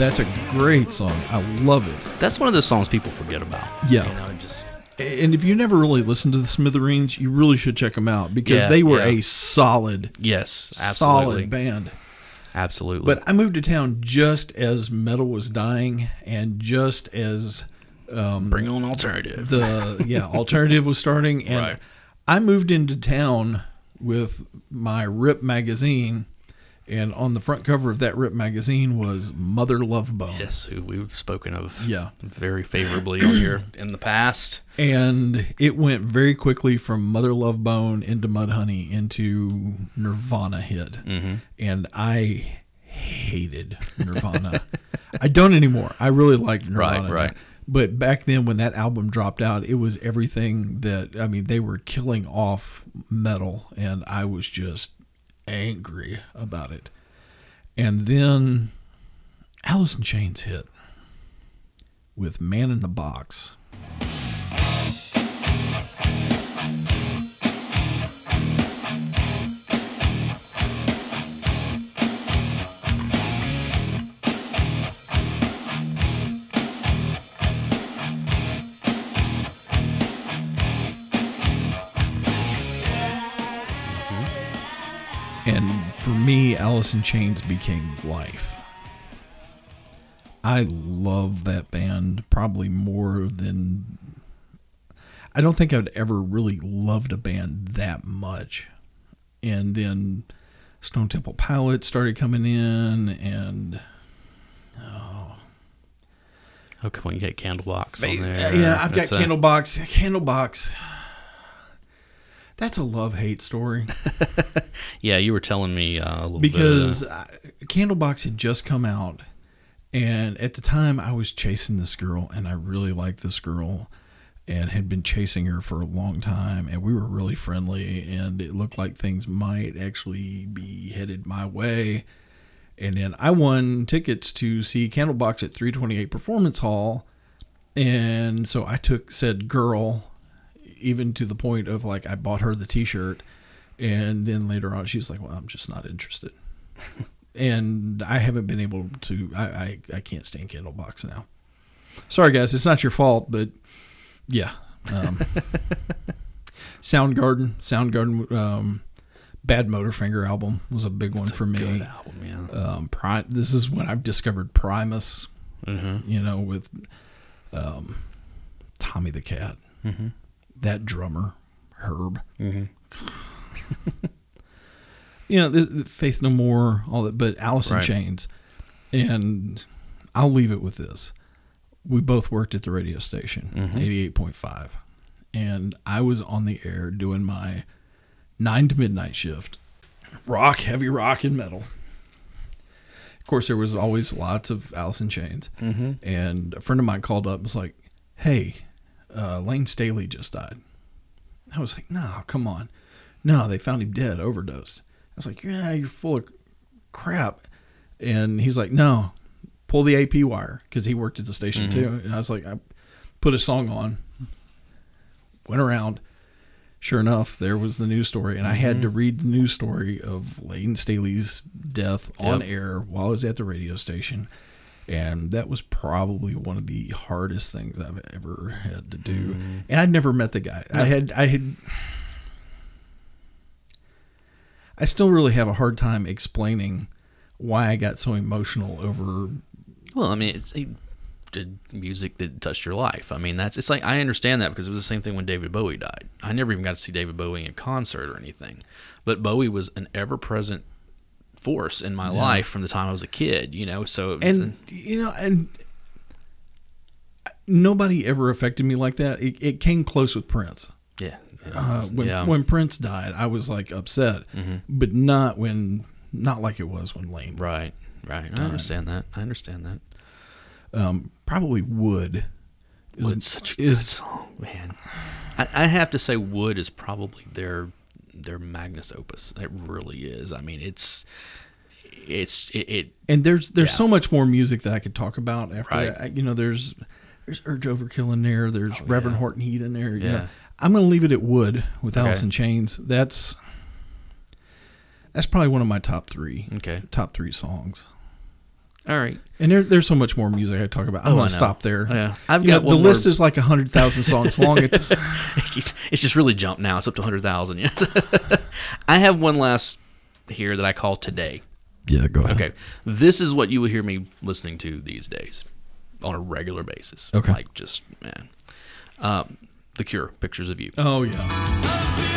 That's a great song. I love it. that's one of those songs people forget about. Yeah. you know, just And if you never really listened to the Smithereens, you really should check them out because Yeah, they were yeah. a solid, yes, absolutely, solid band. absolutely. But I moved to town just as metal was dying and just as um, bring on alternative. the yeah alternative was starting and Right. I moved into town with my Rip magazine and on the front cover of that Rip magazine was Mother Love Bone. yes, who we've spoken of Yeah. very favorably on here in the past. and it went very quickly from Mother Love Bone into Mudhoney into Nirvana hit, Mm-hmm. and I hated Nirvana. I don't anymore. I really liked Nirvana, Right, right. But back then, when that album dropped out, it was everything that I mean. They were killing off metal, and I was just angry about it. And then Alice in Chains hit with Man in the Box. Me, Alice in Chains became life. I love that band probably more than. I don't think I'd ever really loved a band that much. And then Stone Temple Pilots started coming in, and Oh, come on, you got Candlebox on there. yeah, I've got a- Candlebox. Candlebox. That's a love hate story Yeah, you were telling me uh, a little bit. because bit. uh, Candlebox had just come out, and at the time I was chasing this girl, and I really liked this girl, and had been chasing her for a long time, and we were really friendly, and it looked like things might actually be headed my way. And then I won tickets to see Candlebox at 328 Performance Hall. And so I took said girl, even to the point of like I bought her the t shirt. And then later on, she was like, Well, I'm just not interested. and I haven't been able to, I, I, I can't stand Candlebox now. Sorry, guys. It's not your fault, but yeah. Um, Soundgarden, Soundgarden, um, Bad Motorfinger album was a big one for me Good album, yeah. um, Pri- this is when I've discovered Primus, you know, with um, Tommy the Cat, that drummer, Herb. you know, Faith No More, all that, but Alice in Right. Chains. And I'll leave it with this. We both worked at the radio station, 88.5. And I was on the air doing my nine to midnight shift rock, heavy rock, and metal. Of course, there was always lots of Alice in Chains. Mm-hmm. And a friend of mine called up and was like, Hey, uh, Layne Staley just died. I was like, No, come on. No, they found him dead, overdosed. I was like, Yeah, you're full of crap. And he's like, No, pull the AP wire because he worked at the station too. And I was like, I put a song on, went around. Sure enough, there was the news story, and I had to read the news story of Layton Staley's death on Yep. air while I was at the radio station. And that was probably one of the hardest things I've ever had to do. Hmm. And I'd never met the guy. I had, I had, I still really have a hard time explaining why I got so emotional over Well, I mean, it's he did music that touched your life. I mean, that's it's like I understand that because it was the same thing when David Bowie died. I never even got to see David Bowie in concert or anything, but Bowie was an ever-present force in my life from the time I was a kid. You know, so and you know and nobody ever affected me like that it, it came close with prince yeah, yeah, uh, when, yeah. when prince died i was like upset but not when not like it was when Layne right, right. I understand that. I understand that. um, probably would is, Would's such a good is song, man. I, I have to say, Would is probably their their magnus opus. It really is. I mean, it's it's it. it and there's there's Yeah. so much more music that i could talk about after Right. that I- you know there's there's urge overkill in there there's oh, reverend horton heat in there you Yeah. know. i'm gonna leave it at would with Okay. alice in chains that's that's probably one of my top three okay. top three songs All right. And there, there's so much more music I talk about. I'm Oh, gonna know. stop there. Yeah. I've You got one the list is like hundred thousand songs long. It just, it's, it's just really jumped now. It's up to 100,000. Yes. I have one last here that I call today. yeah, go ahead. Okay. This is what you would hear me listening to these days on a regular basis. Okay. Like just, man. Um, the Cure, Pictures of You. Oh yeah.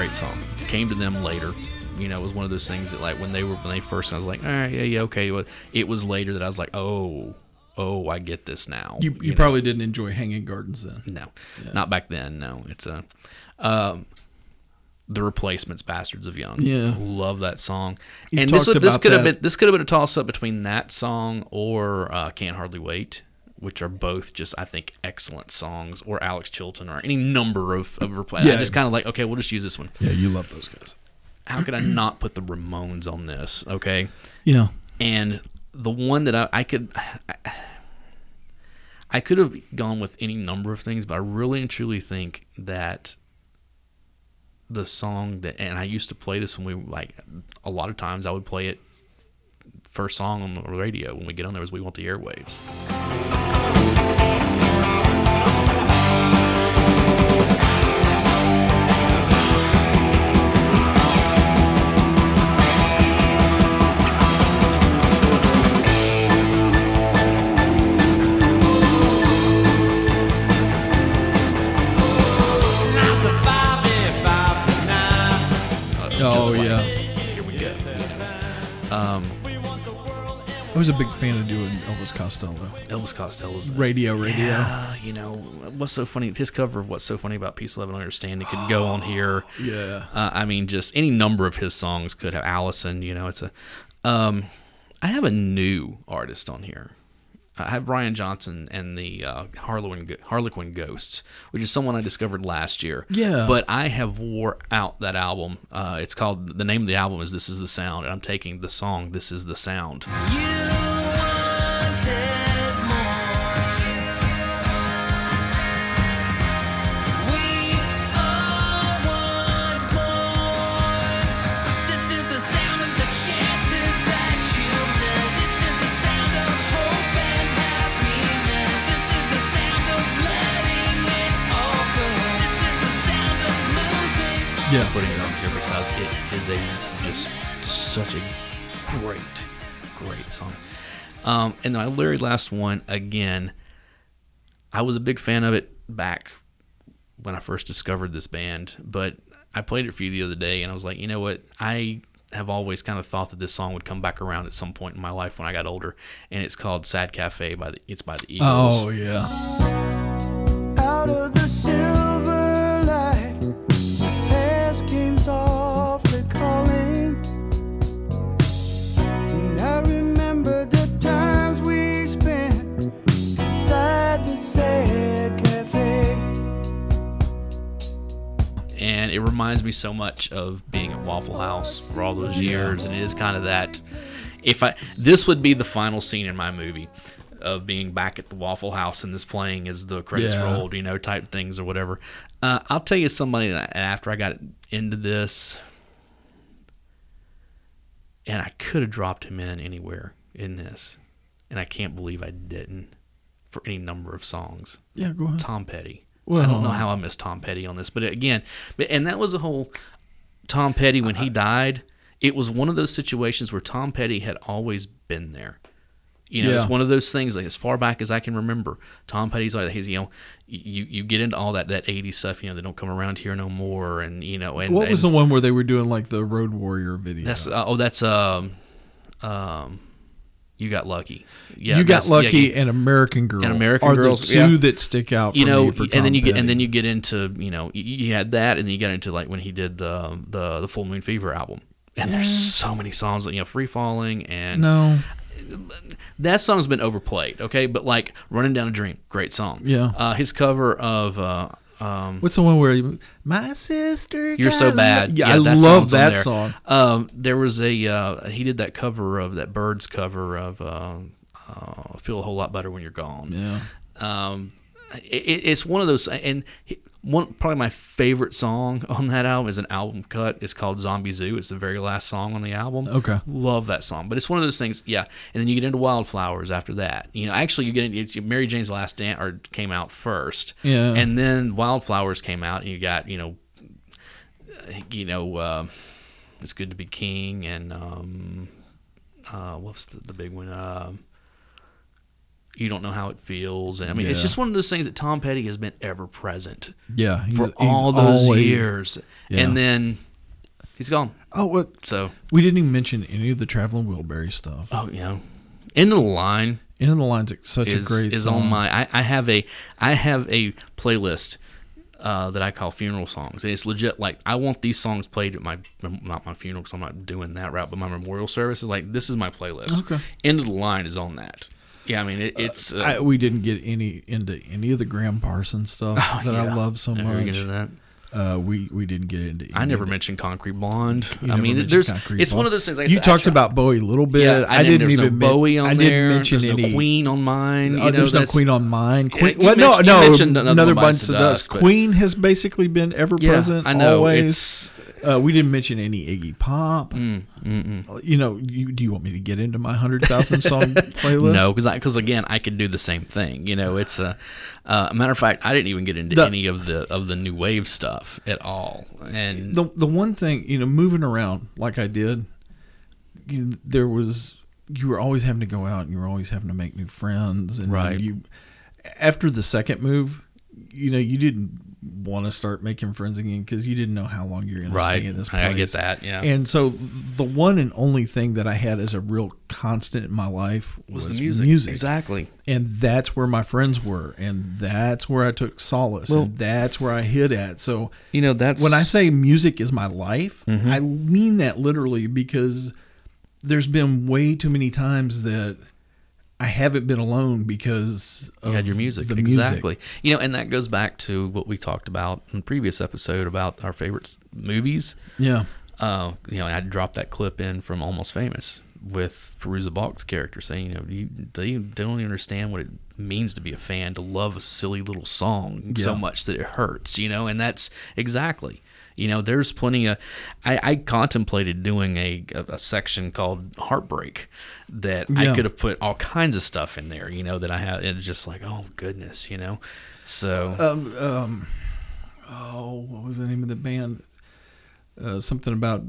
Great song. Came to them later. You know, it was one of those things that, like, when they were, when they first, I was like, all right, yeah, yeah, okay. But it was later that I was like, oh, oh, I get this now. You, you know? probably didn't enjoy Hanging Gardens then. No, not back then. No, it's a, um, the replacements, "Bastards of Young." Yeah. love that song. You've and this would, this could have been this could have been a toss up between that song or uh, "Can't Hardly Wait," which are both just I think excellent songs, or Alex Chilton, or any number of of repla- Yeah. I just kind of like okay, we'll just use this one. Yeah, you love those guys. How could I not put the Ramones on this? Okay, Yeah. and the one that I, I could I, I could have gone with any number of things, but I really and truly think that the song that and I used to play this when we like a lot of times I would play it first song on the radio when we get on there was We Want the Airwaves. Was a big fan of doing Elvis Costello. Elvis Costello's Radio, radio. Yeah, you know what's so funny? His cover of "What's So Funny About Peace, Love, and Understanding" could go on here. Yeah. Uh, I mean, just any number of his songs could have Alison. You know, it's a. Um, I have a new artist on here. I have Ryan Johnson and the uh, Harlequin Harlequin Ghosts, which is someone I discovered last year. Yeah. But I have wore out that album. Uh, it's called the name of the album is "This Is the Sound," and I'm taking the song "This Is the Sound." Yeah. putting it on here because it is a just such a great, great song. Um, and my very last one again. I was a big fan of it back when I first discovered this band, but I played it for you the other day, and I was like, you know what, I have always kind of thought that this song would come back around at some point in my life when I got older, and it's called "Sad Cafe" by the it's by the Eagles. Oh yeah. Reminds me so much of being at Waffle House for all those years, and it is kind of that. If I this would be the final scene in my movie of being back at the Waffle House and this playing as the credits Yeah. rolled, you know, type things or whatever. Uh, I'll tell you somebody that after I got into this, and I could have dropped him in anywhere in this, and I can't believe I didn't for any number of songs. Yeah, go ahead. Tom Petty. I don't know how I missed Tom Petty on this, but again, and that was the whole Tom Petty when he died. It was one of those situations where Tom Petty had always been there. You know, it's one of those things like as far back as I can remember. Tom Petty's like he's you know you you get into all that that '80s stuff. You know, they don't come around here no more, and you know, and What was the one where they were doing like the Road Warrior video? That's uh, oh, that's um um, you got lucky. Yeah, you got yeah, lucky you- and American Girl. And American are Girls, the two yeah. that stick out. For you know, and then you get and then you get into you know you, you had that, and then you got into like when he did the the the Full Moon Fever album, and there's so many songs that you know, Free Falling, and no, that song's been overplayed, okay, but like Running Down a Dream, great song. Yeah. uh, his cover of uh, um, what's the one where you, my sister? You're so bad. lo-" Yeah, I love that there. song. Um, there was a uh, he did that cover of that Byrds cover of uh, uh, "Feel a Whole Lot Better When You're Gone." Yeah. Um, it, it's one of those, and one probably my favorite song on that album is an album cut. It's called "Zombie Zoo." It's the very last song on the album. Okay. love that song. But it's one of those things, yeah. And then you get into Wildflowers after that. You know, actually, you get into Mary Jane's Last Dance or came out first. Yeah. and then Wildflowers came out, and you got you know, uh, you know, uh, it's good to be king, and um, uh, what's the, the big one? Um you don't know how it feels, and I mean, it's just one of those things that Tom Petty has been ever present Yeah, he's- for he's all those always- years, Yeah. and then he's gone. Oh, what? So, We didn't even mention any of the Traveling Wilbury stuff. oh, yeah, end of the line End of the Line's such is a great is song. on my. I, I have a I have a playlist uh, that I call funeral songs. And it's legit. Like I want these songs played at my not my funeral because I'm not doing that route, but my memorial service is like this is my playlist. Okay. End of the line is on that. Yeah, I mean it, it's. Uh, I, we didn't get any into any of the Gram Parsons stuff that I love so much. get into that. Uh, we we didn't get into. I never mentioned Concrete Blonde. I mean, there's Concrete it's one of those things. Like I you said, talked about Bowie a little bit. Yeah, I, didn't there's even no Bowie on I there. didn't mention there's any no Queen on mine. You Oh, know, there's no Queen on mine. Queen, well, no, no, Another another bunch of Dust, Queen has basically been ever Yeah, present. I know, Always. it's- Uh, we didn't mention any Iggy Pop. Mm. You know, you, do you want me to get into my hundred thousand song playlist? No, because because again, I could do the same thing. You know, it's a uh, matter of fact, I didn't even get into The- any of the of the new wave stuff at all. And the the one thing you know, moving around like I did, you, there was you were always having to go out and you were always having to make new friends and Right. you after the second move, you know, you didn't want to start making friends again because you didn't know how long you're going to Right. stay in this place. I- I get that, yeah. And so the one and only thing that I had as a real constant in my life was, was the music. Music. Exactly. And that's where my friends were, and that's where I took solace, Well- and that's where I hit at. So You know, that's when I say music is my life, Mm-hmm. I mean that literally because there's been way too many times that I haven't been alone because of you had your music. The music. exactly. You know, and that goes back to what we talked about in the previous episode about our favorite movies. Yeah. Uh, you know, I dropped that clip in from Almost Famous with Fairuza Balk's character saying, you know, you, they don't even understand what it means to be a fan, to love a silly little song so much that it hurts, you know, and that's exactly. You know, there's plenty of. I, I contemplated doing a, a, section called Heartbreak that Yeah. I could have put all kinds of stuff in there, you know, that I have. It's just like, oh, goodness, you know. So, Um, um, oh, what was the name of the band? Uh, something about.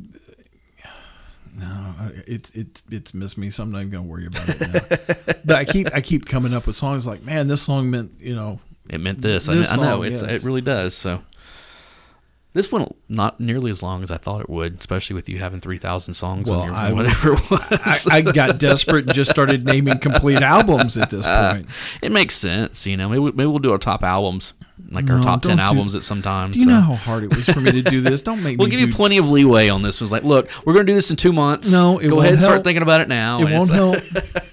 No, it's it's it's missed me, so I'm not even gonna worry about it now. but I keep I keep coming up with songs like, man, this song meant you know it meant this. This I, I know it's it really does. So this one not nearly as long as I thought it would, especially with you having three thousand songs Well, on yours I whatever it was. I, I got desperate and just started naming complete albums at this point. it makes sense, you know. Maybe, maybe we'll do our top albums, like our top ten don't albums at some time. Do you so. know how hard it was for me to do this? Don't make We'll give do, you plenty of leeway on this. Was like, look, we're going to do this in two months. No, it go ahead and start thinking about it now. It won't help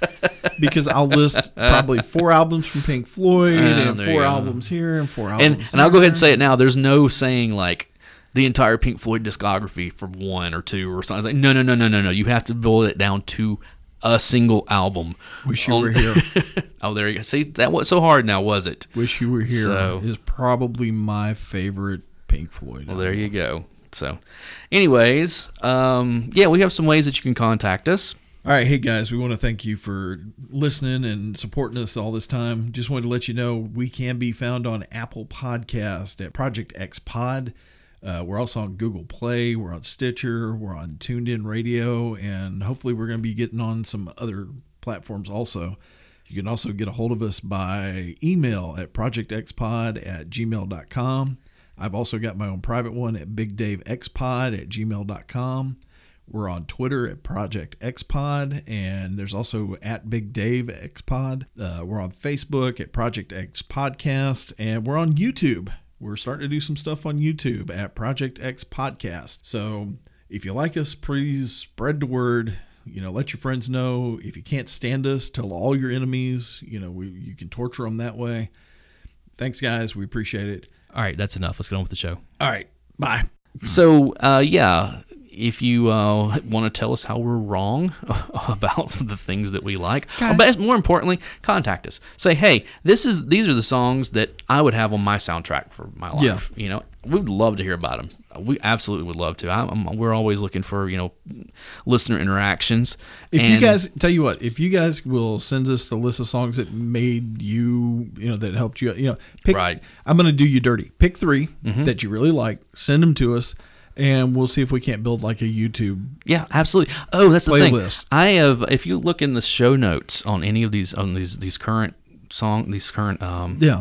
because I'll list probably four albums from Pink Floyd Ah, and four albums here and four albums. and and I'll go ahead and say it now. There's no saying like the entire Pink Floyd discography for one or two or something. It's like no, no, no, no, no, no. You have to boil it down to a single album. Wish you On- were here. oh, there you go. See, that wasn't so hard now, was it? Wish You Were Here So- is probably my favorite Pink Floyd. Well, there you go. So, anyways, um, yeah, we have some ways that you can contact us. All right, hey guys, we want to thank you for listening and supporting us all this time. Just wanted to let you know we can be found on Apple Podcast at Project X Pod. Uh, we're also on Google Play. We're on Stitcher. We're on TuneIn Radio, and hopefully we're going to be getting on some other platforms also. You can also get a hold of us by email at projectxpod at gmail.com. I've also got my own private one at bigdavexpod at gmail.com. We're on Twitter at Project Xpod, and there's also at Big Dave Xpod. Uh, we're on Facebook at Project X Podcast, and we're on YouTube. We're starting to do some stuff on YouTube at Project X Podcast. So if you like us, please spread the word. You know, let your friends know. If you can't stand us, tell all your enemies. You know, we, you can torture them that way. Thanks, guys. We appreciate it. All right, that's enough. Let's get on with the show. All right. Bye. So, uh, yeah, if you uh, want to tell us how we're wrong about the things that we like, but more importantly, contact us. Say, hey, this is these are the songs that I would have on my soundtrack for my life. Yeah. You know, we'd love to hear about them. We absolutely would love to. I'm, I'm- we're always looking for you know listener interactions. If you guys tell you what, if you guys will send us the list of songs that made you, you know, that helped you, you know, pick. Right. I'm going to do you dirty. Pick 3 that you really like. Send them to us, and we'll see if we can't build like a YouTube. Yeah, absolutely. Oh, that's the thing. I have. If you look in the show notes on any of these on these these current song these current um Yeah.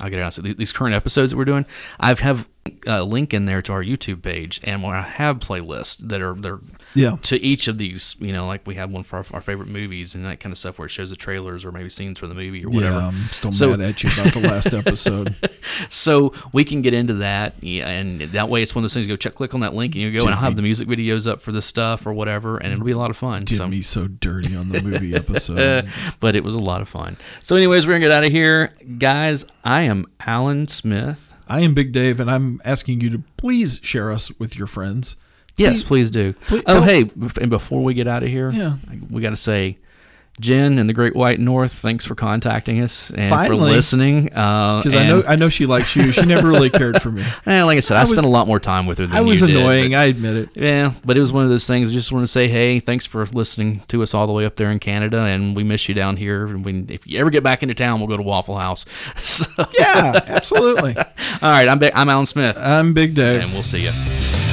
I'll get it out. So th- these current episodes that we're doing, I've have a link in there to our YouTube page, and where I have playlists that are they're Yeah. to each of these. You know, like we have one for our, our favorite movies and that kind of stuff, where it shows the trailers or maybe scenes from the movie or whatever. Yeah, I'm still So- mad at you about the last episode. So we can get into that, yeah, and that way it's one of those things. You go check, click on that link, and you go, and I'll have the music videos up for this stuff or whatever, and it'll be a lot of fun. Did so. me so dirty on the movie episode. but it was a lot of fun. So, anyways, we're gonna get out of here, guys. I am Alan Smith. I am Big Dave, and I'm asking you to please share us with your friends. Yes, please do. please oh, hey, and before we get out of here, Yeah. we got to say, Jen and the Great White North, thanks for contacting us and for listening. Because Because I know I know she likes you. She never really cared for me. Eh, like I said, I, was- spent a lot more time with her than I was did, annoying. but- I admit it. yeah, but it was one of those things. I just want to say, hey, thanks for listening to us all the way up there in Canada, and we miss you down here. And we, if you ever get back into town, we'll go to Waffle House. So, Yeah, absolutely. all right, I'm, I'm Alan Smith, I'm Big Dave. and we'll see you.